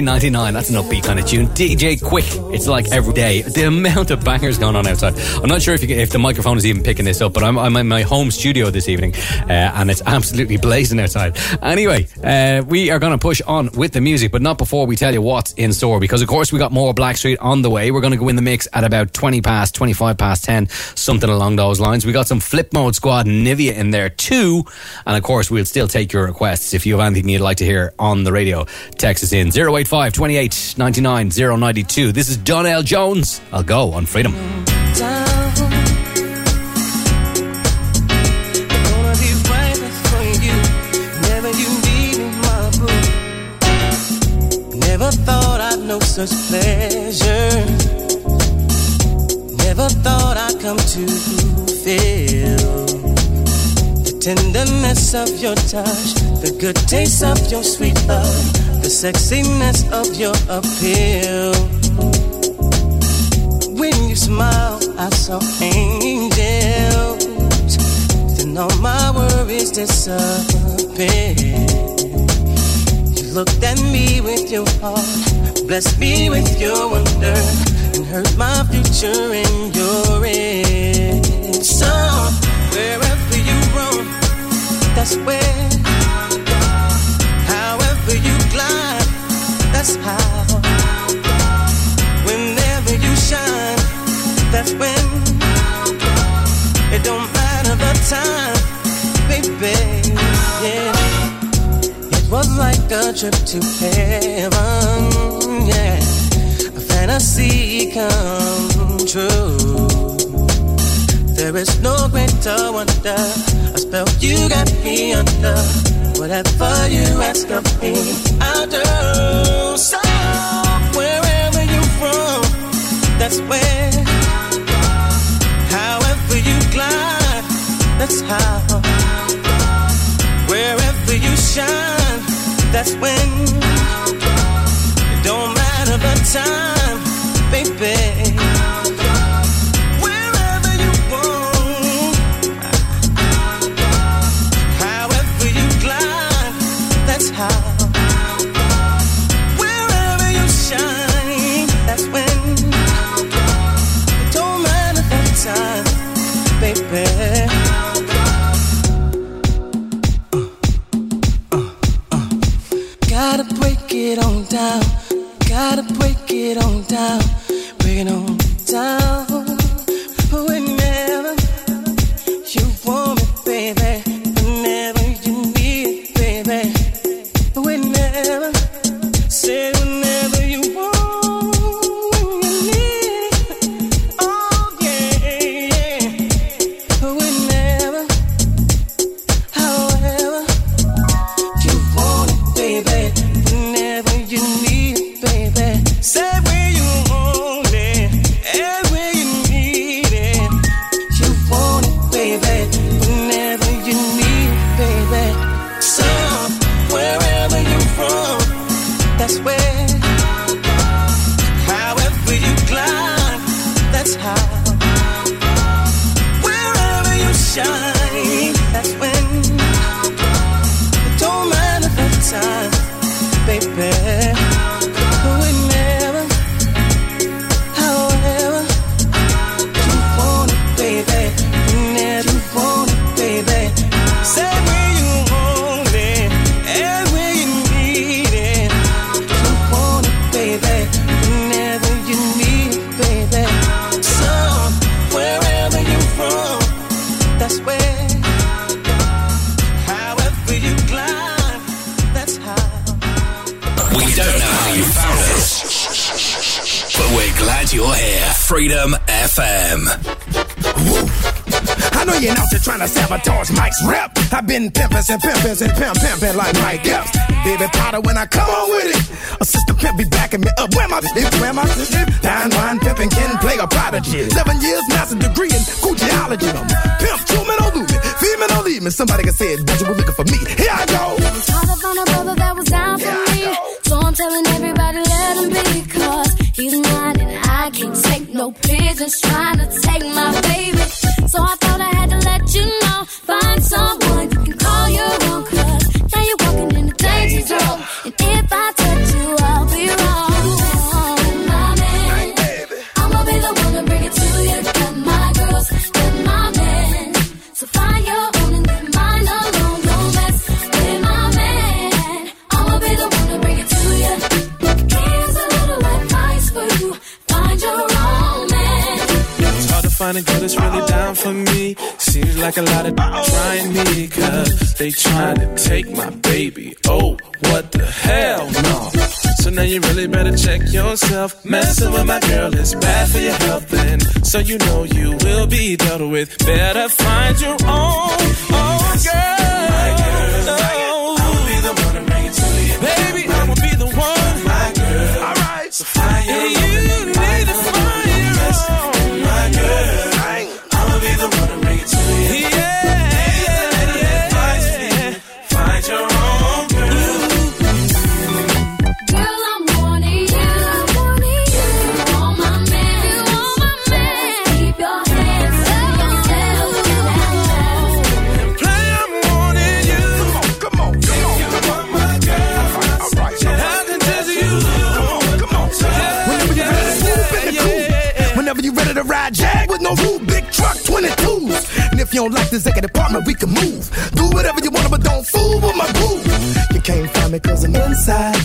1999, that's an upbeat kind of tune. DJ Quik, it's like every day. The amount of bangers going on outside. I'm not sure if can, if the microphone is even picking this up, but I'm, I'm in my home studio this evening, uh, and it's absolutely blazing outside. Anyway, uh, we are going to push on with the music, but not before we tell you what's in store, because of course we got more Blackstreet on the way. We're going to go in the mix at about 20 past, 25 past 10, something along those lines. We got some Flip Mode Squad Nivea in there too, and of course we'll still take your requests. If you have anything you'd like to hear on the radio, text us in 085 28 99 092. This is Donell Jones. I'll go on Freedom. Know such pleasure. Never thought I'd come to feel the tenderness of your touch, the good taste of your sweet love, the sexiness of your appeal. When you smile, I saw angels. Then all my worries disappeared. You looked at me with your heart, blessed me with your wonder, and heard my future in your ears. So Wherever you roam, that's where. You glide, that's how. Whenever you shine, that's when. It don't matter the time, baby. Yeah. It was like a trip to heaven. Yeah. A fantasy come true. There is no greater wonder. A spell you got me under. Whatever you ask of me, I'll do. So wherever you're from, that's where. However you glide, that's how. Wherever you shine, that's when. It don't matter the time, baby. It on down. Gotta break it on down. Break it on down. Been pimping and pimping and pimp pimping like Mike Epps. Baby Potter when I come on with it. Assistant pimp be backing me up. Where my bitch, where my sister? Down wine pimping, can play a prodigy. Seven years, master degree in Gucciology. I'm pimp, two men don't lose me. Female don't leave me. Somebody can say it, but you were looking for me. Here I go. It's hard to find a brother that was down for me. So I'm telling everybody let him be. Cause he's mine and I can't take no pigeons trying to take my baby. So I thought I had to let you know. Find someone Seems like a lot of trying me, cause they trying to take my baby. Oh, what the hell, no. So now you really better check yourself. Messing with my girl is bad for your health, and so you know you will be dealt with. Better find your own, own girl. I'ma be the one to bring it to you. Baby, I'ma be the one. My girl. Alright. So find your And own. you need to find your own. My girl. I'ma be the one to ride Jag with no roof, big truck 22s. And if you don't like this executive apartment, we can move. Do whatever you want, but don't fool with my groove. You can't find me cause I'm inside.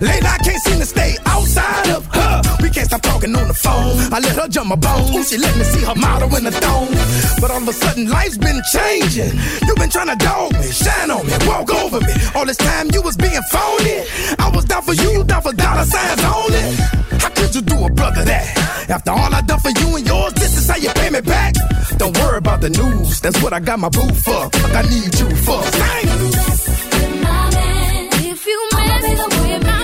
Late I can't seem to stay outside of her. We can't stop talking on the phone. I let her jump my bones. Ooh, she let me see her model in the thong. But all of a sudden, life's been changing. You've been trying to dog me, shine on me, walk over me. All this time you was being phony. I was down for you, down for dollar signs only. You do a brother that? After all I done for you and yours, this is how you pay me back. Don't worry about the news, that's what I got my boo for. I need you for. Sing. If you mess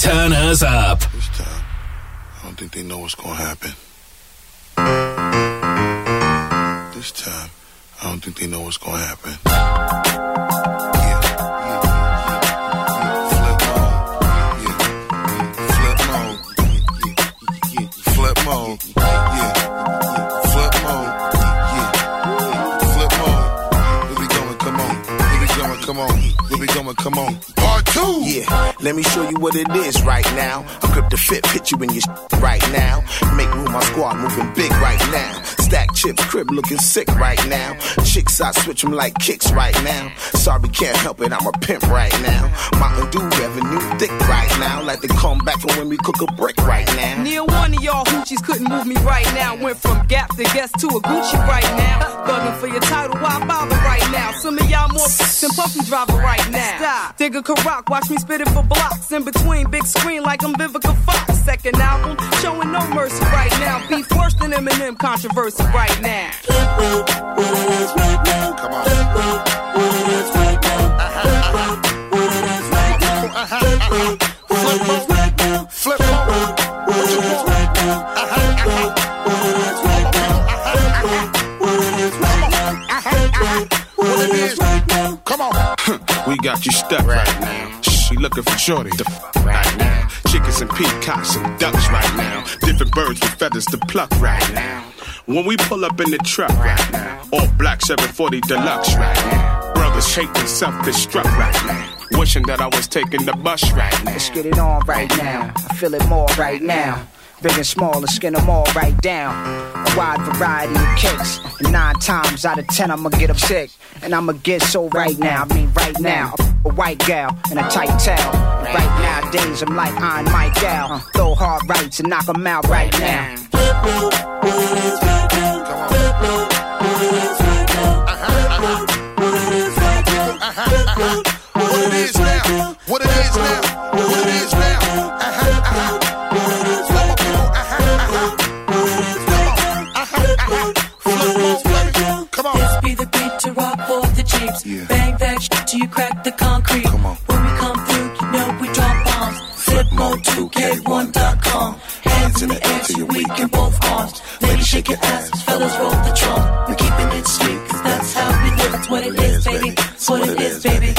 Turn us up. This time, I don't think they know what's gonna happen. This time, I don't think they know what's gonna happen. Yeah. Mode, yeah, flip mode, yeah, flip mode. We going? Come on, going? Come on, going? Come on. Part two. Yeah, let me show you what it is right now. I'm grip the fit, put you in your sh- right now. Make room, my squad moving big right now. Stack chips, crib looking sick right now. Chicks, I switch them like kicks right now. Sorry, can't help it, I'm a pimp right now. Mountain Dew revenue thick right now. Like they come back from when we cook a brick right now. Near one of y'all hoochies couldn't move me right now. Went from Gap to Guess to a Gucci right now. Thugging for your title, why bother right now? Some of y'all more than Puffy Driver right now. Stop. Digga Karak, watch me spit it for blocks. In between, big screen like I'm Vivica Fox. Second album, showing no mercy right now. Beef worse than Eminem controversy right now. Come on. Flip mode. What you want? What it is? Come on. We got you stuck right now. She looking for shorty. The f- right now. Chickens and peacocks and ducks right now. Different birds with feathers to pluck right now. When we pull up in the truck right now. All black 740 deluxe right now. Brothers hating self-destruct right now. Wishing that I was taking the bus right now. Let's get it on right now. I feel it more right now. Big and small, let's skin them all right down. A wide variety of kicks. And nine times out of ten, I'ma get them sick. And I'ma get so right now. I mean, right now. A white gal in a tight towel. And right nowadays, I'm like Iron Mike Gal. Throw hard rights and knock 'em out right now. Uh-huh, uh-huh. Uh-huh, what it is now? What it is now? What it is now? Jeeps. Bang that shit till you crack the concrete. Come on. When we come through, you know we drop bombs. Flip mode 2K1.com. Hands in the air till you're weak in both arms. Ladies shake your ass, fellas roll the trunk. We're keeping it sweet, cause that's how we live. It's what it is, baby. It's what it is, baby.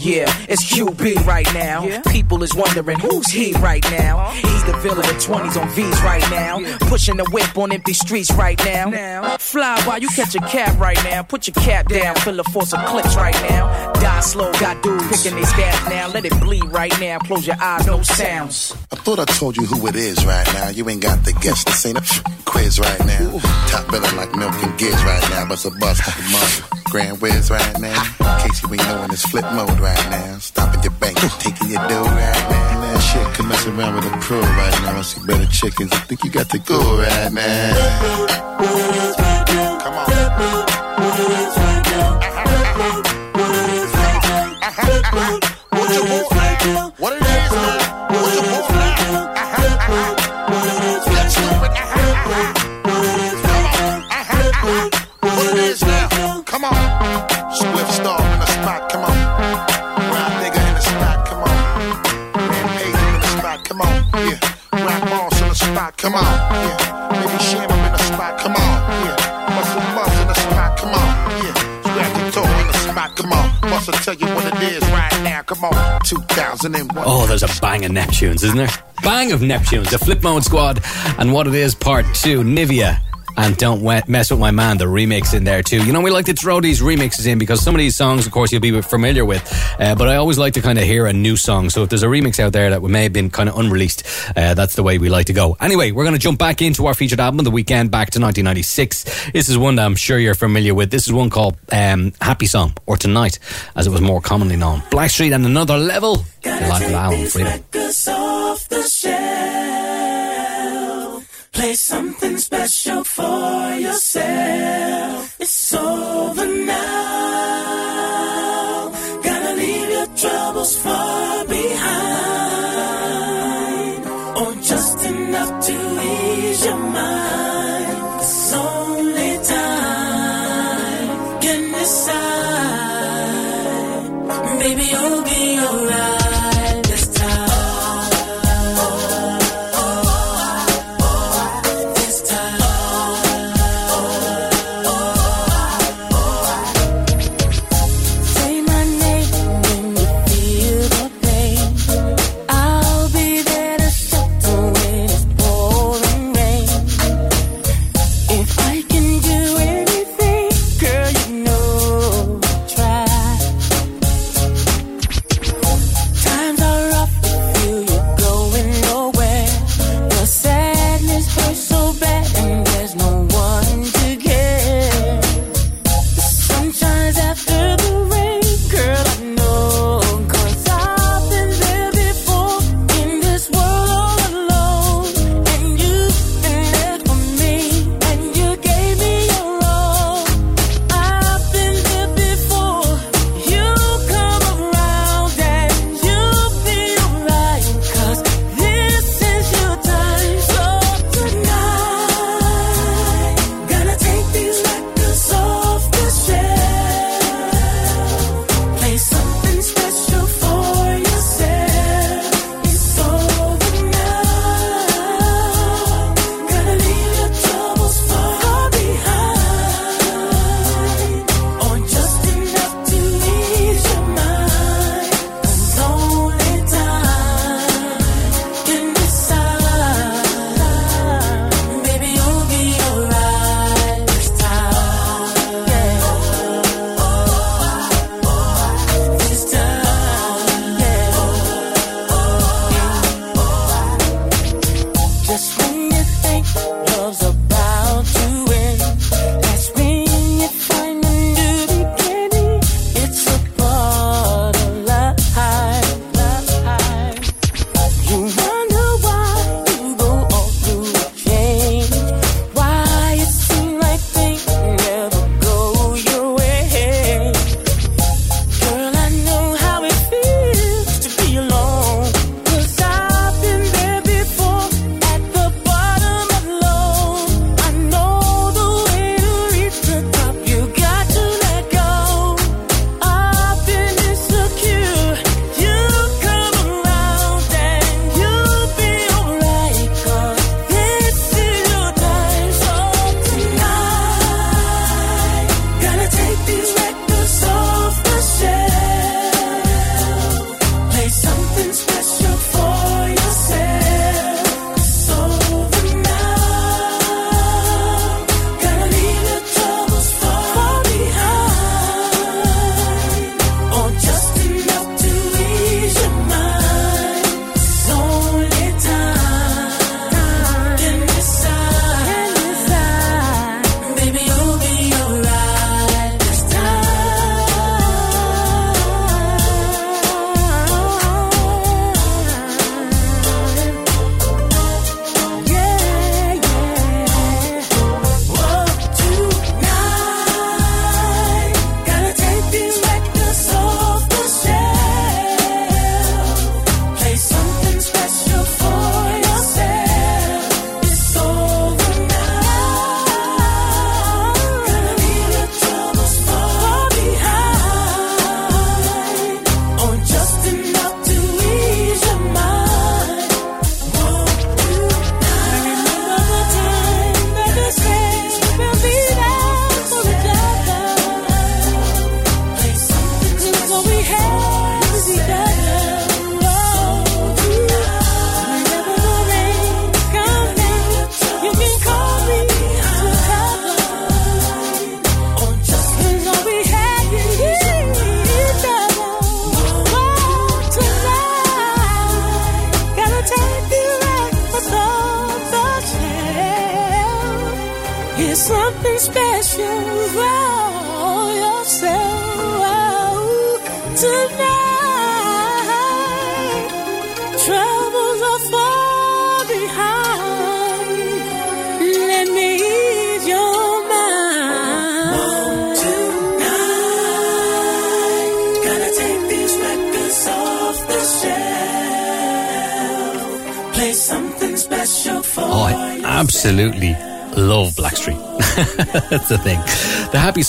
Yeah, it's QB right now. People is wondering who's he right now. He's the villain of 20s on V's right now. Pushing the whip on empty streets right now. Fly while you catch a cab right now. Put your cap down, feel a force of clips right now. Die slow, got dudes picking their stabs now. Let it bleed right now. Close your eyes, no sounds. I thought I told you who it is right now. You ain't got the guess. This ain't a quiz right now. Top billing like milk and giz right now. Bust a bust, mother. Grand whiz right now. In case you ain't knowing, it's flip mode right now. stopping your bank, taking your dough right now. Man, shit, come mess around with a pro right now. I see better chickens. I think you got to go right now. Come on. Yeah. Baby Sham in the spot. Come on. Yeah. Muscle bust in the spot. Come on. Yeah. Scratch your toe in the spot. Come on. Muscle tell you what it is right now. Come on. 2001. Oh, there's a bang of Neptunes, isn't there? Bang of Neptunes, the Flip Mode Squad, and what it is, part two, Nivea. And don't mess with my man, the remix in there too. You know, we like to throw these remixes in because some of these songs, of course, you'll be familiar with. Uh, but I always like to kind of hear a new song. So if there's a remix out there that may have been kind of unreleased, uh, that's the way we like to go. Anyway, we're going to jump back into our featured album, The Weekend, back to 1996. This is one that I'm sure you're familiar with. This is one called um, Happy Song, or Tonight, as it was more commonly known. Blackstreet and Another Level. Play something special for yourself. It's over now. Gotta leave your troubles far behind. Or just enough to ease your mind. It's only time can decide. Baby, you'll be alright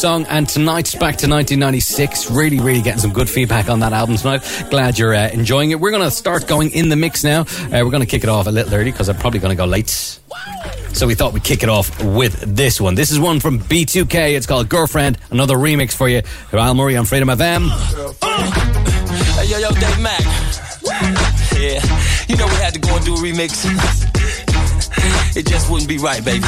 song, and tonight's back to 1996. Really, really getting some good feedback on that album tonight. Glad you're uh, enjoying it. We're going to start going in the mix now. Uh, we're going to kick it off a little early because I'm probably going to go late. So we thought we'd kick it off with this one. This is one from B2K. It's called Girlfriend. Another remix for you. Al Murray on Freedom FM. Hey, yo, yo, Dave Mac. Yeah, you know we had to go and do a remix. It just wouldn't be right, baby.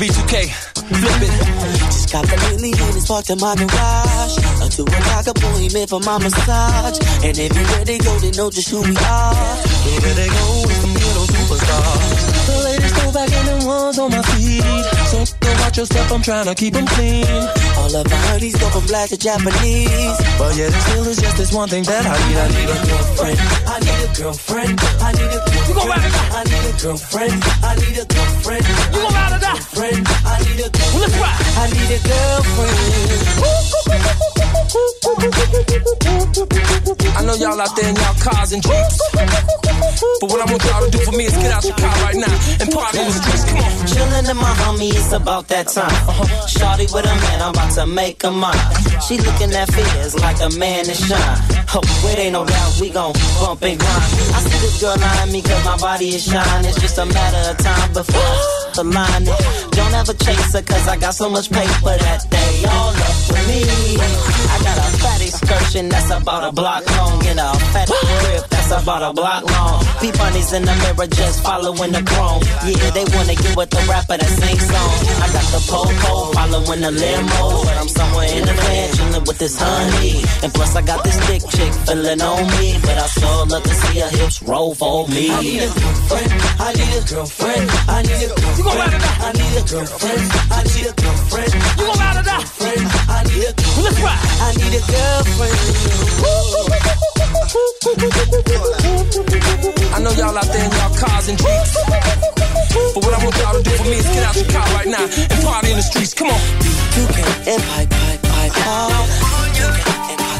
B2K, flip it. Just got the lately and it's parked in my garage. A two o'clock appointment for my massage. And if you ready go, then know just who we are. Here they go, the middle superstars. The ladies go back and the ones on my feet. So go watch step, I'm trying to keep them clean. All of my hoodies go from black to Japanese. But yeah, there still is just this one thing that I need. I need a girlfriend. I need girlfriend. I need a girlfriend. You gon' ride or die? I need a girlfriend. I need a girlfriend. You gon' ride or die? Girlfriend. I need a girlfriend. Well, let's ride. I need a girlfriend. I know y'all out there in y'all cars and jeeps. But what I want y'all to do for me is get out your car right now and party in the streets. Come on. Chillin' in my homie, it's about that time. Uh-huh. Shawty with a man, I'm about to make a mine. She looking at fears like a man to shine. Oh, it ain't no doubt we gon' bump and grind. I see this girl eyeing me cause my body is shine. It's just a matter of time before the line it. Don't ever chase her cause I got so much paper that they all up with me. I got a fat excursion that's about a block long and a fat grip that's about a block long. Peep bunnies in the mirror just following the chrome. Yeah, they wanna get with the rapper that sings song. I got the po-po following the limo, but I'm somewhere in the land chilling with this honey. And plus I got this thick chick feeling on me, but I sure love to see her hips roll for me. I need a girlfriend. I need a girlfriend. I need a girlfriend. You gon' ride or die? I need a girlfriend. I need a girlfriend. You gon' ride or a Well, let's ride. I need a girlfriend. I know y'all out there in y'all cars and jeeps. But what I want y'all to do for me is get out your car right now and party in the streets. Come on. You can and pipe, pipe, pipe, oh, pipe. Now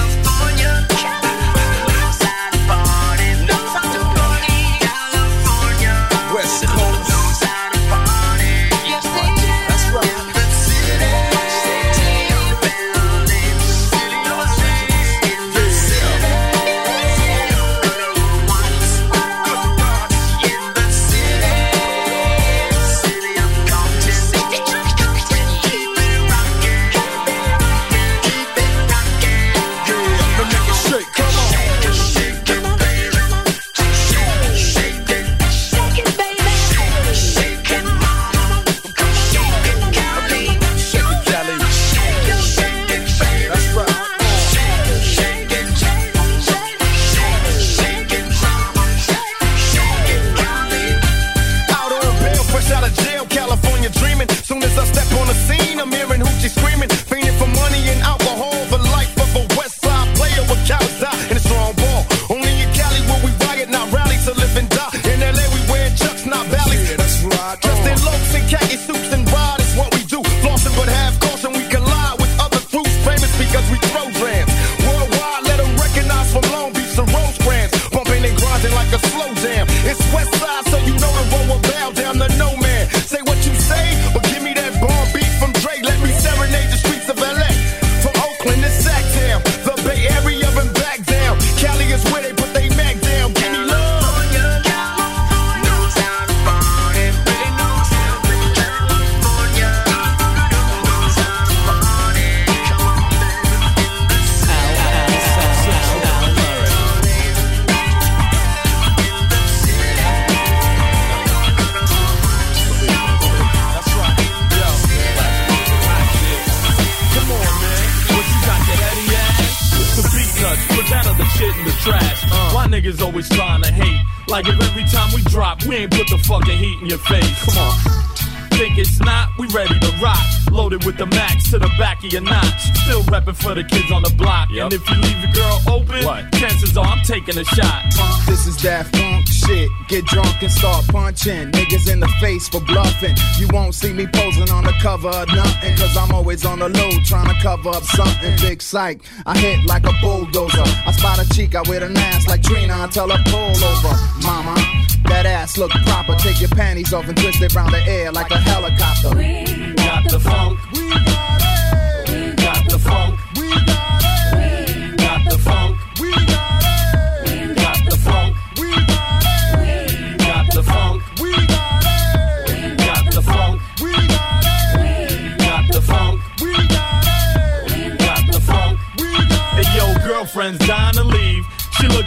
For the kids on the block. And if you leave your girl open, chances are I'm taking a shot. This is that funk shit. Get drunk and start punching. Niggas in the face for bluffing. You won't see me posing on the cover of nothing. Cause I'm always on the low trying to cover up something. Big psych. I hit like a bulldozer. I spot a chica with an ass like Trina. I tell her pull over. Mama, that ass look proper. Take your panties off and twist it round the air like a helicopter. We got the funk.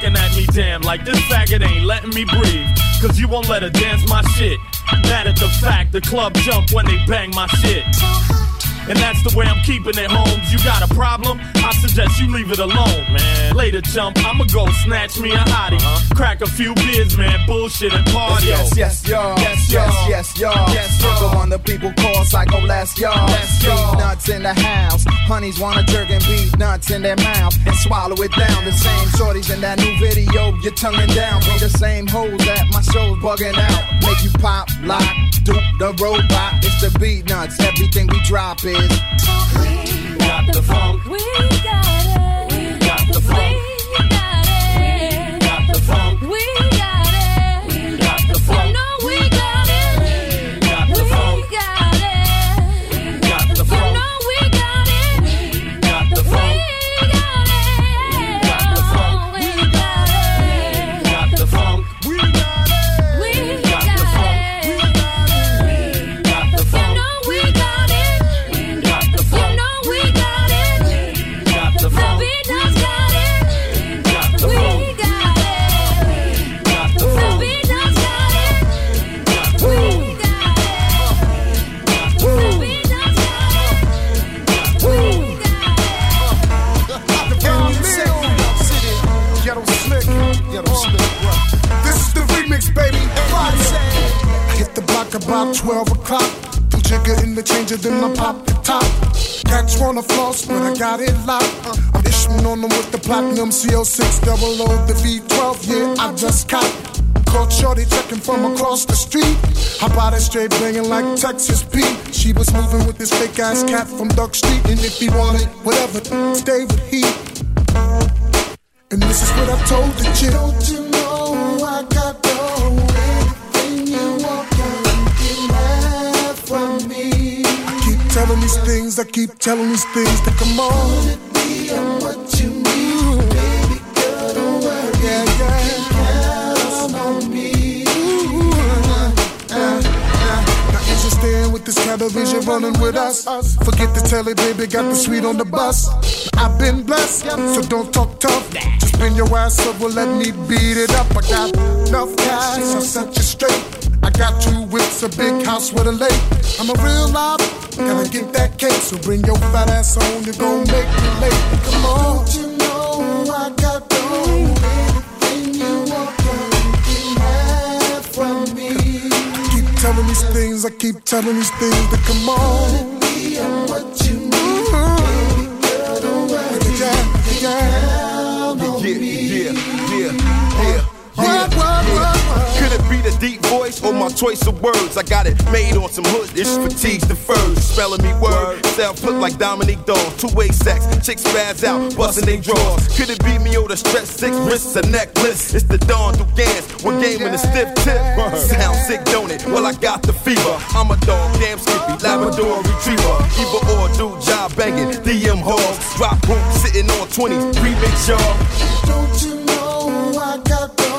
Looking at me damn like this faggot ain't letting me breathe. Cause you won't let her dance my shit. Mad at the fact the club jump when they bang my shit. And that's the way I'm keeping it, Holmes. You got a problem? I suggest you leave it alone, man. Later, chump, I'ma go snatch me a hottie. Uh-huh. Crack a few beers, man. Bullshit and party. Yes, yes, y'all. Yes, yes, yes, y'all. Yes, y'all. The one that people call Psycho Les y'all. Beatnuts in the house. Honeys wanna jerk and beat nuts in their mouth and swallow it down. The same shorties in that new video, you're tonguing down. Be the same hoes that my show's bugging out. Make you pop, lock, dupe the robot. It's the Beatnuts. Everything we drop is. We got the funk. We got it. We got the funk. About 12 o'clock. Do jigger in the changer, then I pop the top. Cats wanna floss, but I got it locked. I'm issuing on them with the platinum CO6 double O, the V12. Yeah, I just caught. Caught Shorty checking from across the street. How about it straight banging like Texas Pete? She was moving with this fake ass cat from Duck Street. And if he wanted whatever, stay with he. And this is what I told the chick. These things, I keep telling these things to come on. To be what you need, baby girl, don't worry. Count on me. With this television running with us? Forget the telly, baby, got the sweet on the bus. I've been blessed, so don't talk tough. Just bring your ass over, let me beat it up. I got enough cash, I'll set you straight. I got two whips, a big house with a lake. I'm a real live, gotta get that cake. So bring your fat ass on, you're gonna make me late. Come on. Don't you know I got the anything you want, you can have from me. I keep telling these things, I keep telling these things to come on. Be what you need, baby girl, don't worry. Yeah, yeah, voice or my choice of words? I got it made on some hood, it's fatigues deferred. Spelling me word, self flip like Dominique Dawes. Two way sex, chicks spaz out, busting they drawers. Could it be me or the stretch six wrists, a necklace? It's the Dawn Dugans, one game in a stiff tip. Sound sick, don't it? Well, I got the fever. I'm a dog, damn skippy, Labrador retriever. Either or, do job banging, DM hogs. Drop boom, sitting on 20s, remix y'all. Don't you know I got the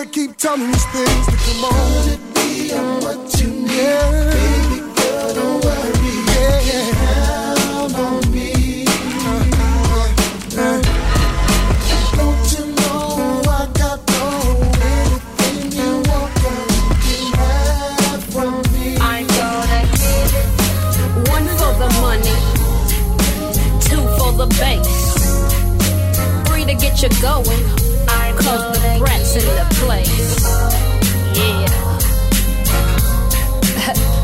they keep telling us things to come on. Gonna be on what you need, yeah. baby girl. Don't worry, yeah. you count on me. Money, two for the three to get you going Cause the brat's in the place. Yeah.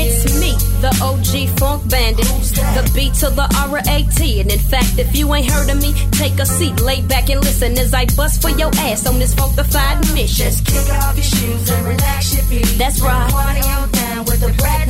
It's me, the OG Funk Bandit. The beat to the R-A-T. And in fact, if you ain't heard of me, take a seat, lay back and listen as I bust for your ass on this funkified mission. Just kick off your shoes and relax your feet. That's right. Party on down with the Brat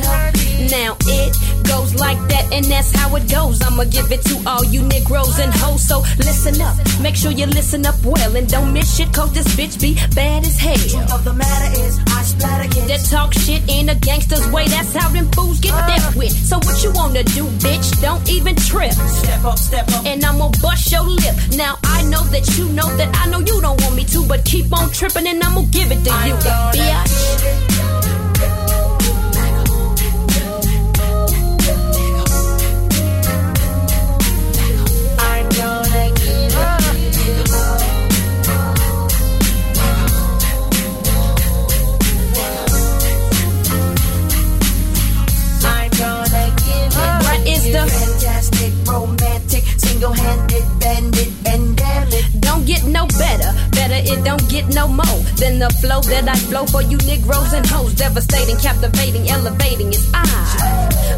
Now it goes like that, and that's how it goes. I'ma give it to all you Negroes and hoes. So listen up, make sure you listen up well, and don't miss shit, cause this bitch be bad as hell. Truth of the matter is, I splatter That talk shit in a gangster's way, that's how them fools get uh. dealt with. So what you wanna do, bitch? Don't even trip. Step up, step up. And I'ma bust your lip. Now I know that you know that I know you don't want me to, but keep on tripping and I'ma give it to you. Bitch. Romantic, single-handed bandit and damn it? Don't get no better, better it don't get no more than the flow that I flow for you Negroes and hoes. Devastating, captivating, elevating. It's I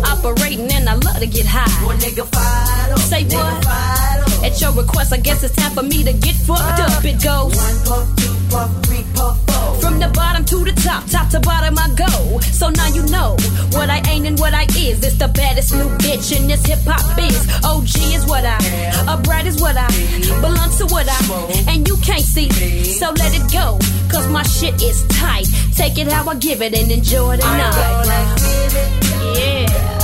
operating and I love to get high. nigga fired up. Say what? At your request, I guess it's time for me to get fucked uh, up. It goes one puff, two puff, three puff, four. From the bottom to the top, top to bottom I go. So now you know what I ain't and what I is. It's the baddest new bitch in this hip hop biz. OG is what I, a brat is what I, belong to what I, and you can't see. So let it go, cause my shit is tight. Take it how I give it and enjoy the night. Yeah,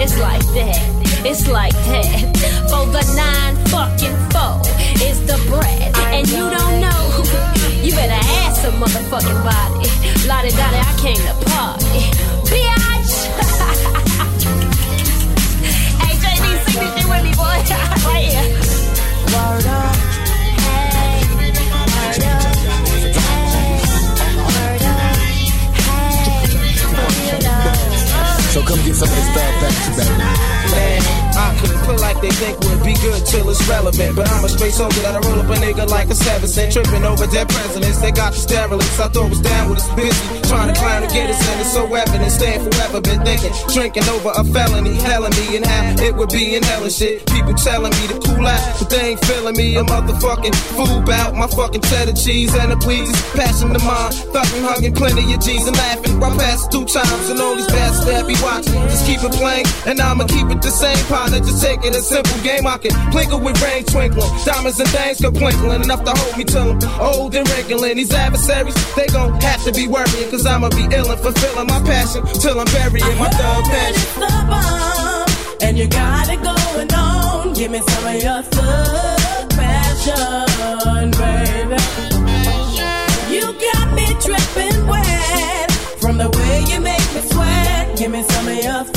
it's like that. It's like that. For the nine fucking four is the bread. And you don't know, who you better ask some motherfucking body. Lottie Dottie, I came to party. Bitch! hey, JD, sing this shit with me, boy. right here. Word up. So come get some of this thug back, baby. I could feel like they think would be good till it's relevant. But I'm a straight soldier that'll roll up a nigga like a seven cent. Tripping over dead presidents. They got the sterilants. I thought was down with us busy. Trying to climb to get us in. It's so evident. Staying forever. Been thinking. Drinking over a felony. Helling me and how it would be in hell and shit. People telling me to cool out. But they ain't feeling me. A motherfucking fool bout. My fucking cheddar cheese and the pleases. Passing the mind. Fucking hugging plenty of G's and laughing. I pass two times and all these bastards that be watching. Just keep it playing. And I'ma keep it the same partner. Just take it a simple game. I can plinkle with rain twinkling. Diamonds and things go twinkling. Enough to hold me till I'm old and wrinkling. These adversaries, they gon' have to be worrying. Cause I'ma be ill and fulfilling my passion till I'm burying my thug passion. And you got it going on. Give me some of your thug passion, baby. You got me dripping wet from the way you make me sweat. Give me some of your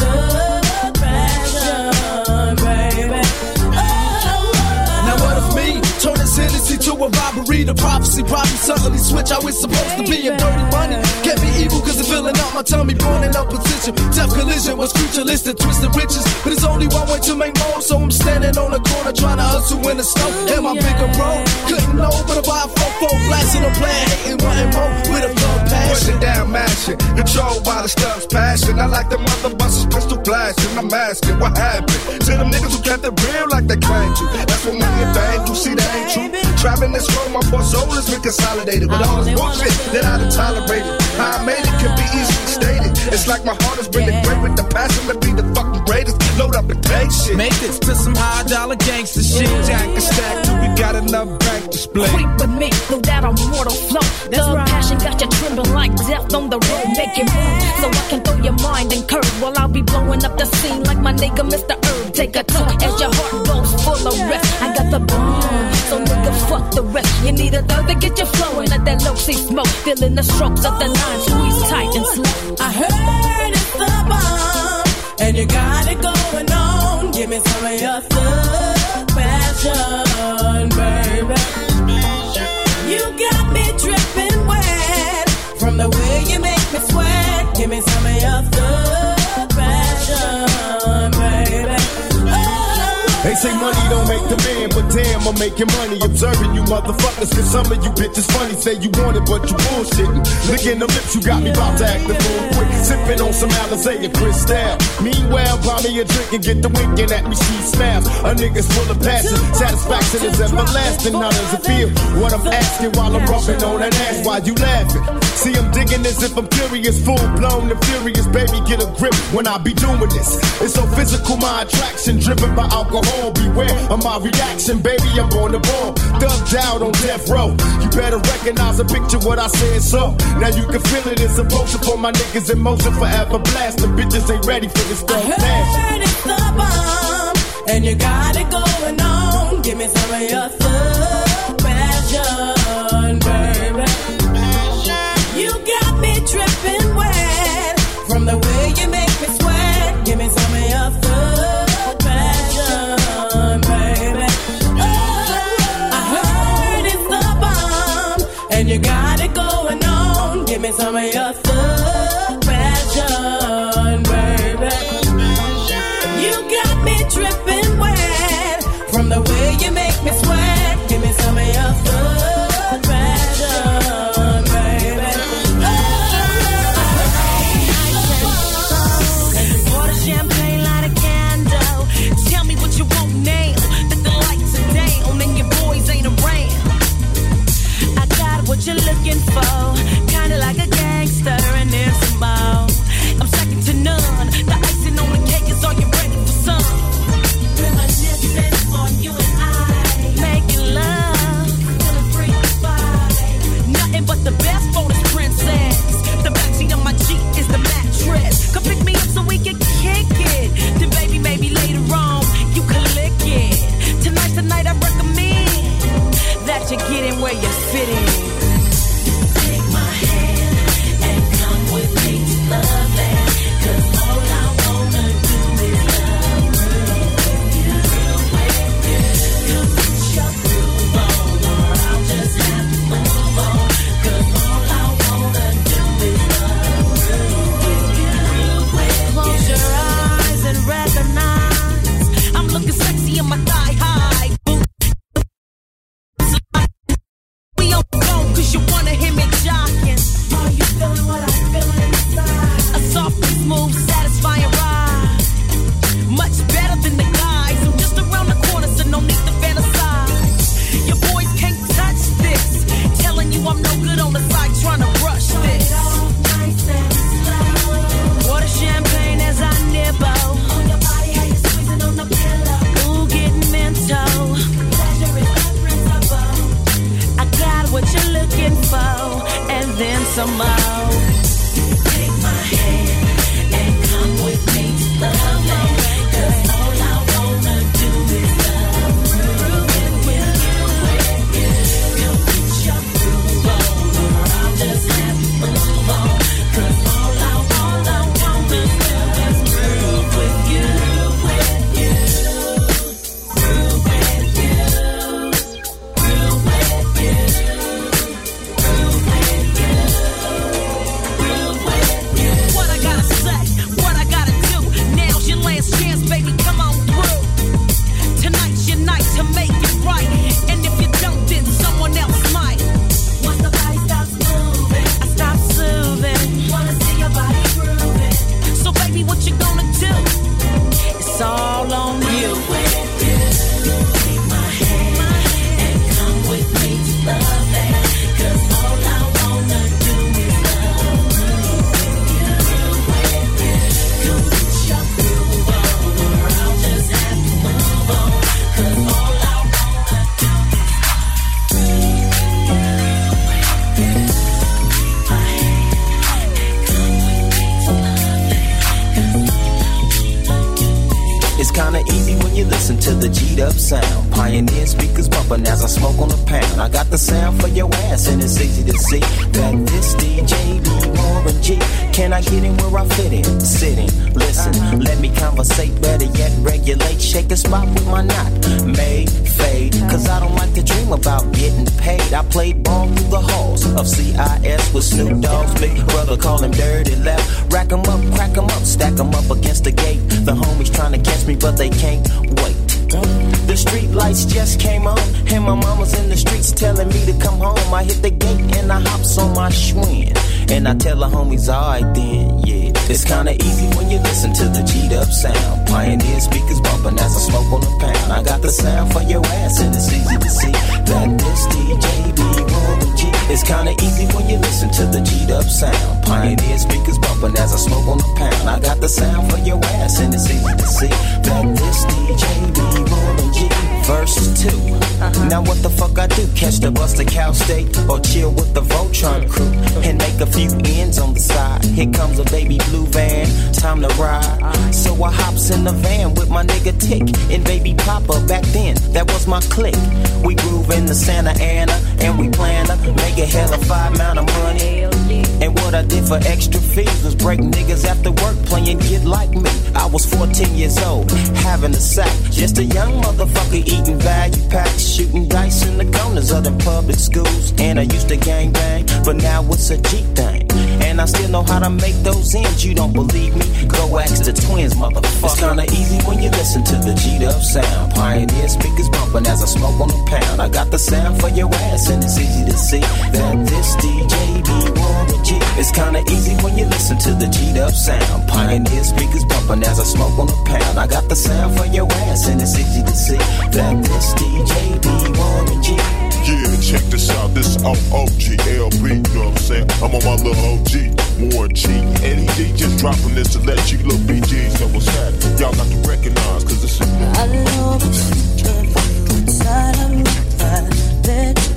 Hennessy to a robbery? The prophecy probably suddenly switch how it's supposed to be. And dirty money can't be evil cause it's filling out my tummy, born in opposition. Death collision was futuristic, twisted riches. But it's only one way to make more, so I'm standing on the corner trying to hustle in the snow. And my bigger road couldn't know, but about four four blasting a plan, hating, wanting more with a thug passion. Pushing down, mashing, controlled by the stuff's passion. I like the mother busters, pistol blasting. I'm asking what happened to them niggas who kept it real like they claimed to. That's what money and fame do. See, that ain't true. Traveling this road, my poor soul has been consolidated with all this bullshit that I done tolerated. How I made it can be easily stated. It's like my heart has been great with the passion to be the fucking greatest. Load up and take shit. Make this to some high dollar gangster shit. Jack and stack till we got enough bank to split. Creep with me through that immortal flow. Thug passion got you trembling like death on the road. Make it move so I can throw your mind and curve while I'll be blowing up the scene like my nigga Mr. Herb. Take a toke as your heart goes full of rest. I got the bomb, so nigga fuck the rest. You need a thug to get you flowing at that low C smoke, feeling the strokes of the nine squeeze tight and slow. I heard it's the bomb, and you got it going on. Give me some of your thug passion, baby. You got me dripping wet from the way you make me sweat. Give me some of your The They say money don't make the man, but damn, I'm making money. Observing you motherfuckers, cause some of you bitches funny. Say you want it, but you bullshitting. Licking the lips, you got me about to act the fool quick. Sipping on some Alizé and Cristal. Meanwhile, buy me a drink and get the winking at me, she snaps. A nigga's full of passion, satisfaction is everlasting. How does it feel? What I'm asking while I'm rubbing on that ass, why you laughing? See, I'm digging as if I'm curious, full blown and furious. Baby, get a grip when I be doing this. It's so physical, my attraction driven by alcohol. Beware of my reaction, baby, I'm on the ball. Thugged out on death row. You better recognize the picture what I said, so now you can feel it. It's a motion for my niggas in motion forever. Blast the bitches ain't ready for this stuff. I the bomb, and you got it going on. Give me some of your thug. From the I tell the homies, alright then, yeah. It's kinda easy when you listen to the G'd up sound. Pioneer speakers bumping as I smoke on the pound. I got the sound for your ass, and it's easy to see that this DJ be Warren G. It's kinda easy when you listen to the G'd up sound. Pioneer speakers bumping as I smoke on the pound. I got the sound for your ass, and it's easy to see that this DJ be Warren G. Verse 2. Uh-huh. Now what the fuck I do? Catch the bus to Cal State or chill with the Voltron crew and make a few ends on the side. Here comes a baby blue van, time to ride. So I hops in the van with my nigga Tick and baby Papa. Back then, that was my clique. We groove in the Santa Ana and we plan to make a hell of five amount of money. And what I did for extra fees was break niggas after work playing Get Like Me. I was 14 years old, having a sack. Just a young motherfucker eating value packs, shooting dice in the corners of the public schools. And I used to gang bang, but now it's a G thing. And I still know how to make those ends. You don't believe me? Go ask the twins, motherfucker. It's kinda easy when you listen to the G'd up sound. Pioneer speakers bumping as I smoke on the pound. I got the sound for your ass, and it's easy to see that this DJ be Warren G. It's kinda easy when you listen to the G'd up sound. Pioneer speakers bumping as I smoke on the pound. I got the sound for your ass, and it's easy to see that this DJ be Warren G. Yeah, check this out. This is OGLB, you know what I'm saying? I'm on my little OG, Warren G. Eddie G just dropping this to let you little BGs know what's happening. Y'all got to recognize, cause. I know the secret inside of private thoughts.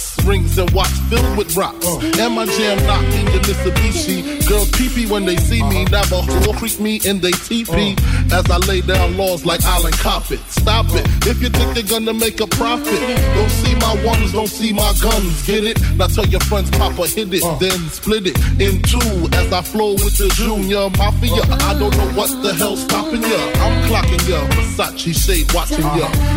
Springs and watch filled with rocks. Uh. And my jam knocking your Mitsubishi. Girls peepee when they see me. Uh-huh. Never whore creep me in they teepee. Uh. As I lay down laws like Island Coppet. Stop it. Uh. If you think you're gonna make a profit, don't see my ones, don't see my guns. Get it? Now tell your friends, Papa hit it, then split it in two. As I flow with the junior mafia, I don't know what the hell's stopping ya. I'm clocking ya, Versace shade watching ya.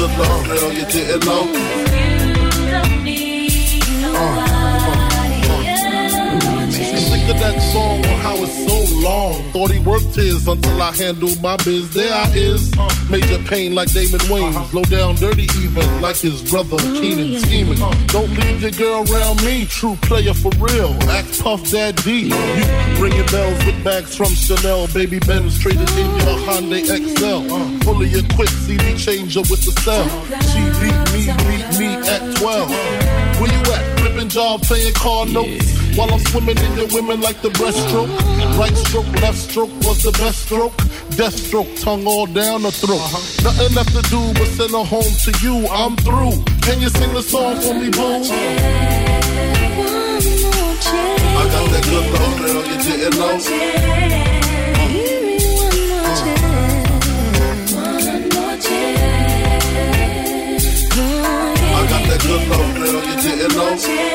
I got that good love, girl, you didn't That song on how it's so long. Thought he worked his until I handled my biz. There I is. Major pain like Damon Wayans. Low down dirty even like his brother Keenen scheming. Don't leave your girl around me. True player for real. Act Puff Daddy. You ringing bells with bags from Chanel. Baby Ben's traded in your Hyundai Excel. Fully equipped CD changer with the cell. She beat me, beat me at 12. Job, playing car notes. While I'm swimming in your women like the breaststroke. Right stroke, left stroke was the best stroke. Death stroke, tongue all down the throat. Nothing left to do but send her home to you. I'm through. Can you sing the song for me, boo? I got that good love, girl, you didn't know. Good you didn't know. Uh,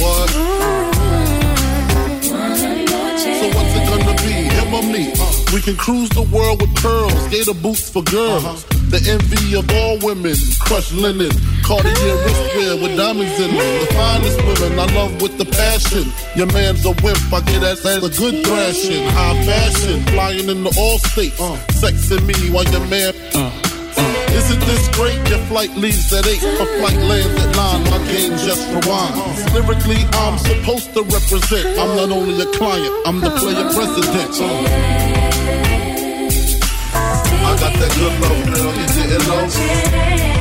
what? So what's it gonna be? Him or me? Uh, we can cruise the world with pearls, gator boots for girls. Uh-huh. The envy of all women, crushed linen, Cartier wristwear with diamonds in them. The finest women I love with the passion. Your man's a wimp, I get that as a good thrashing. High fashion, flying in the all states. Uh. Sexing me while your man. Isn't this great? Your flight leaves at 8, a flight lands at 9. My game just rewinds. Lyrically, I'm supposed to represent. I'm not only a client, I'm the player president. I got that good love, girl, you didn't know.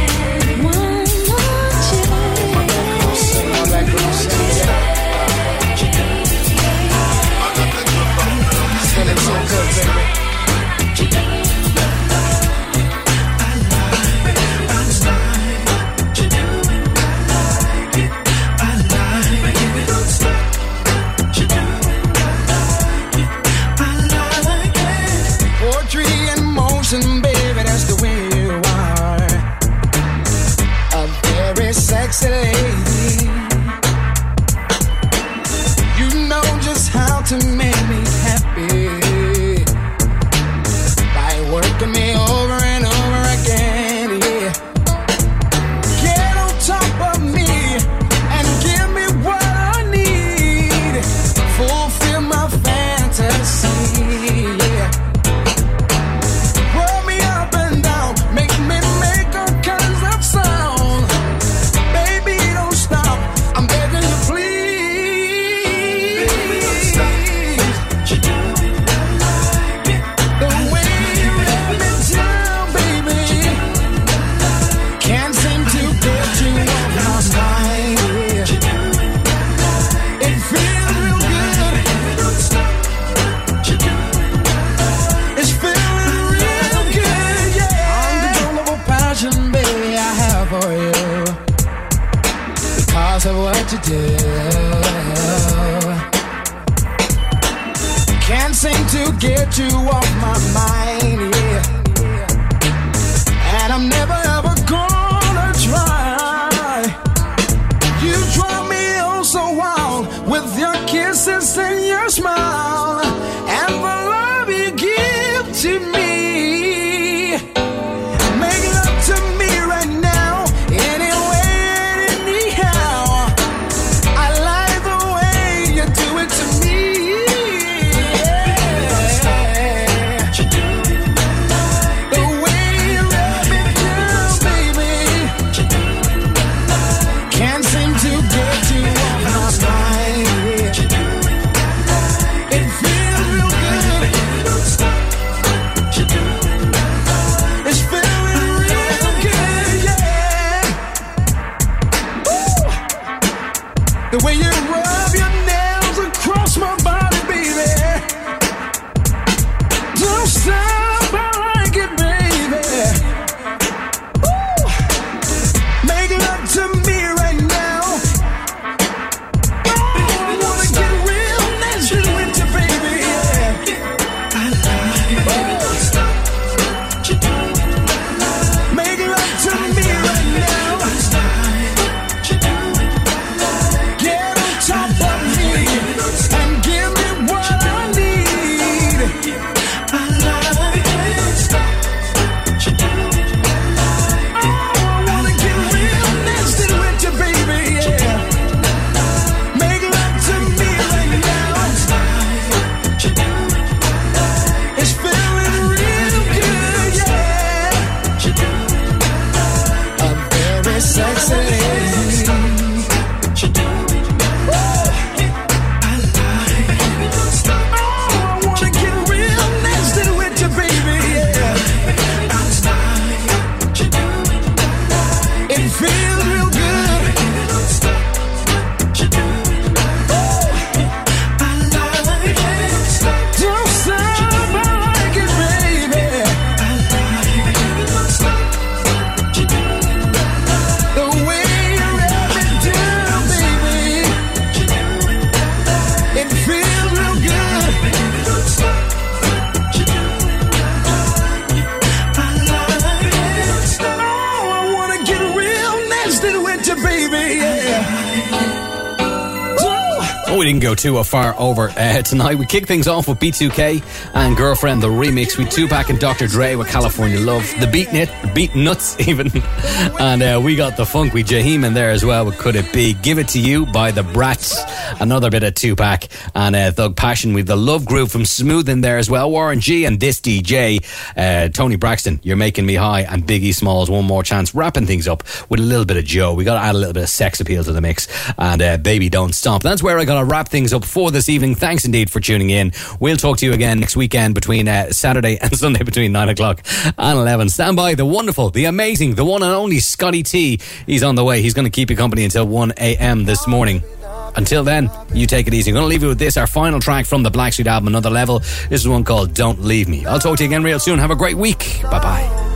202 are far over uh, tonight. We kick things off with B2K and Girlfriend, the remix We Tupac and Dr. Dre with California Love, the Beat, Nit, Beatnuts even. And uh, we got the funk with Jaheim in there as well Could It Be? Give It To You by The Brats, another bit of Tupac and uh, Thug Passion with the Love Groove from Smooth in there as well. Warren G and this DJ, uh, Toni Braxton, You're Making Me High, and Biggie Smalls, One More Chance, wrapping things up with a little bit of Joe. We got to add a little bit of sex appeal to the mix. And uh, Baby Don't Stop. That's where I got to wrap things up for this evening. Thanks indeed for tuning in. We'll talk to you again next weekend between uh, Saturday and Sunday between 9 o'clock and 11. Stand by the wonderful, the amazing, the one and only Scotty T. He's on the way. He's going to keep you company until 1 a.m. this morning. Until then, you take it easy. I'm going to leave you with this, our final track from the Blackstreet album, Another Level. This is one called Don't Leave Me. I'll talk to you again real soon. Have a great week. Bye bye.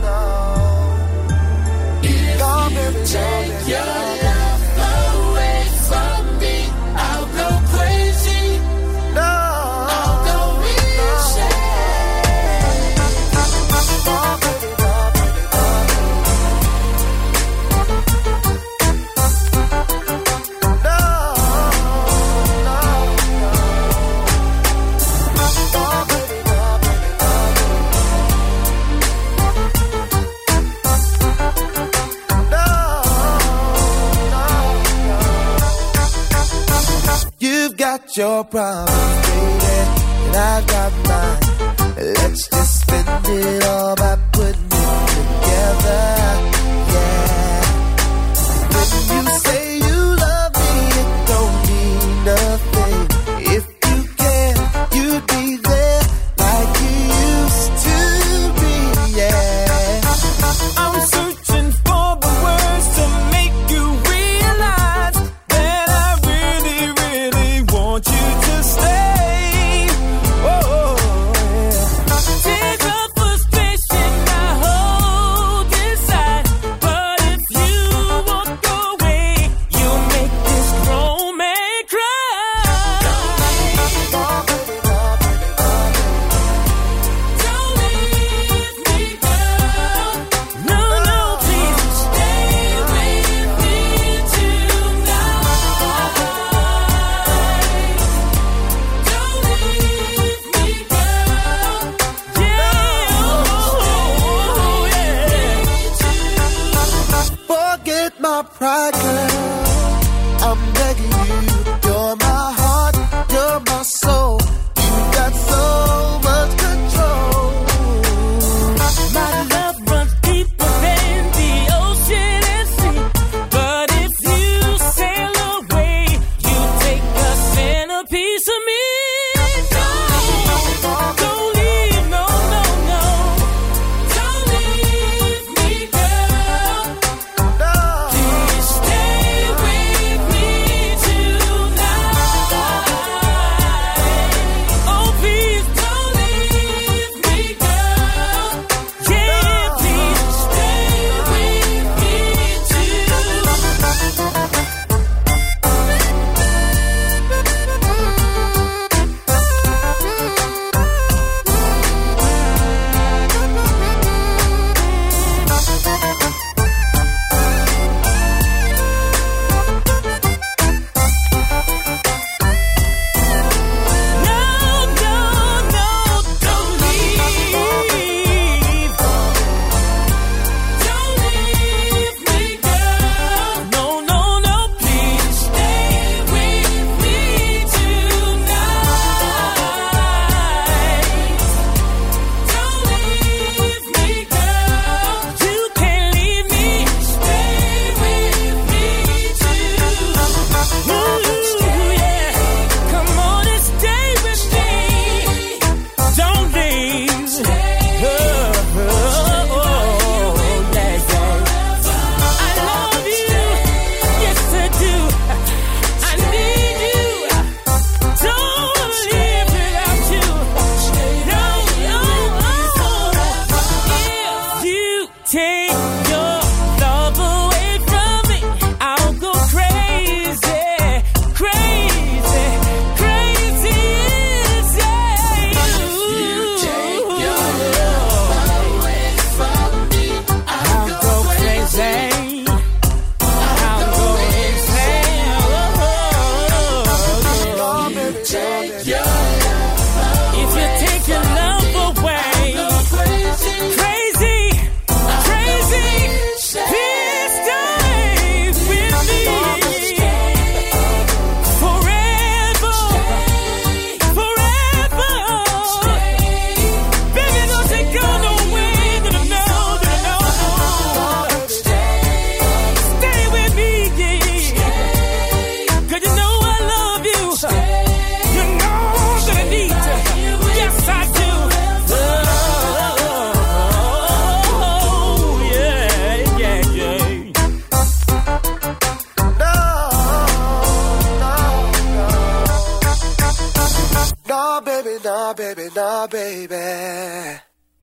Got your problems, baby, and I've got mine. Let's just spend it all by putting it together. Yeah. When you say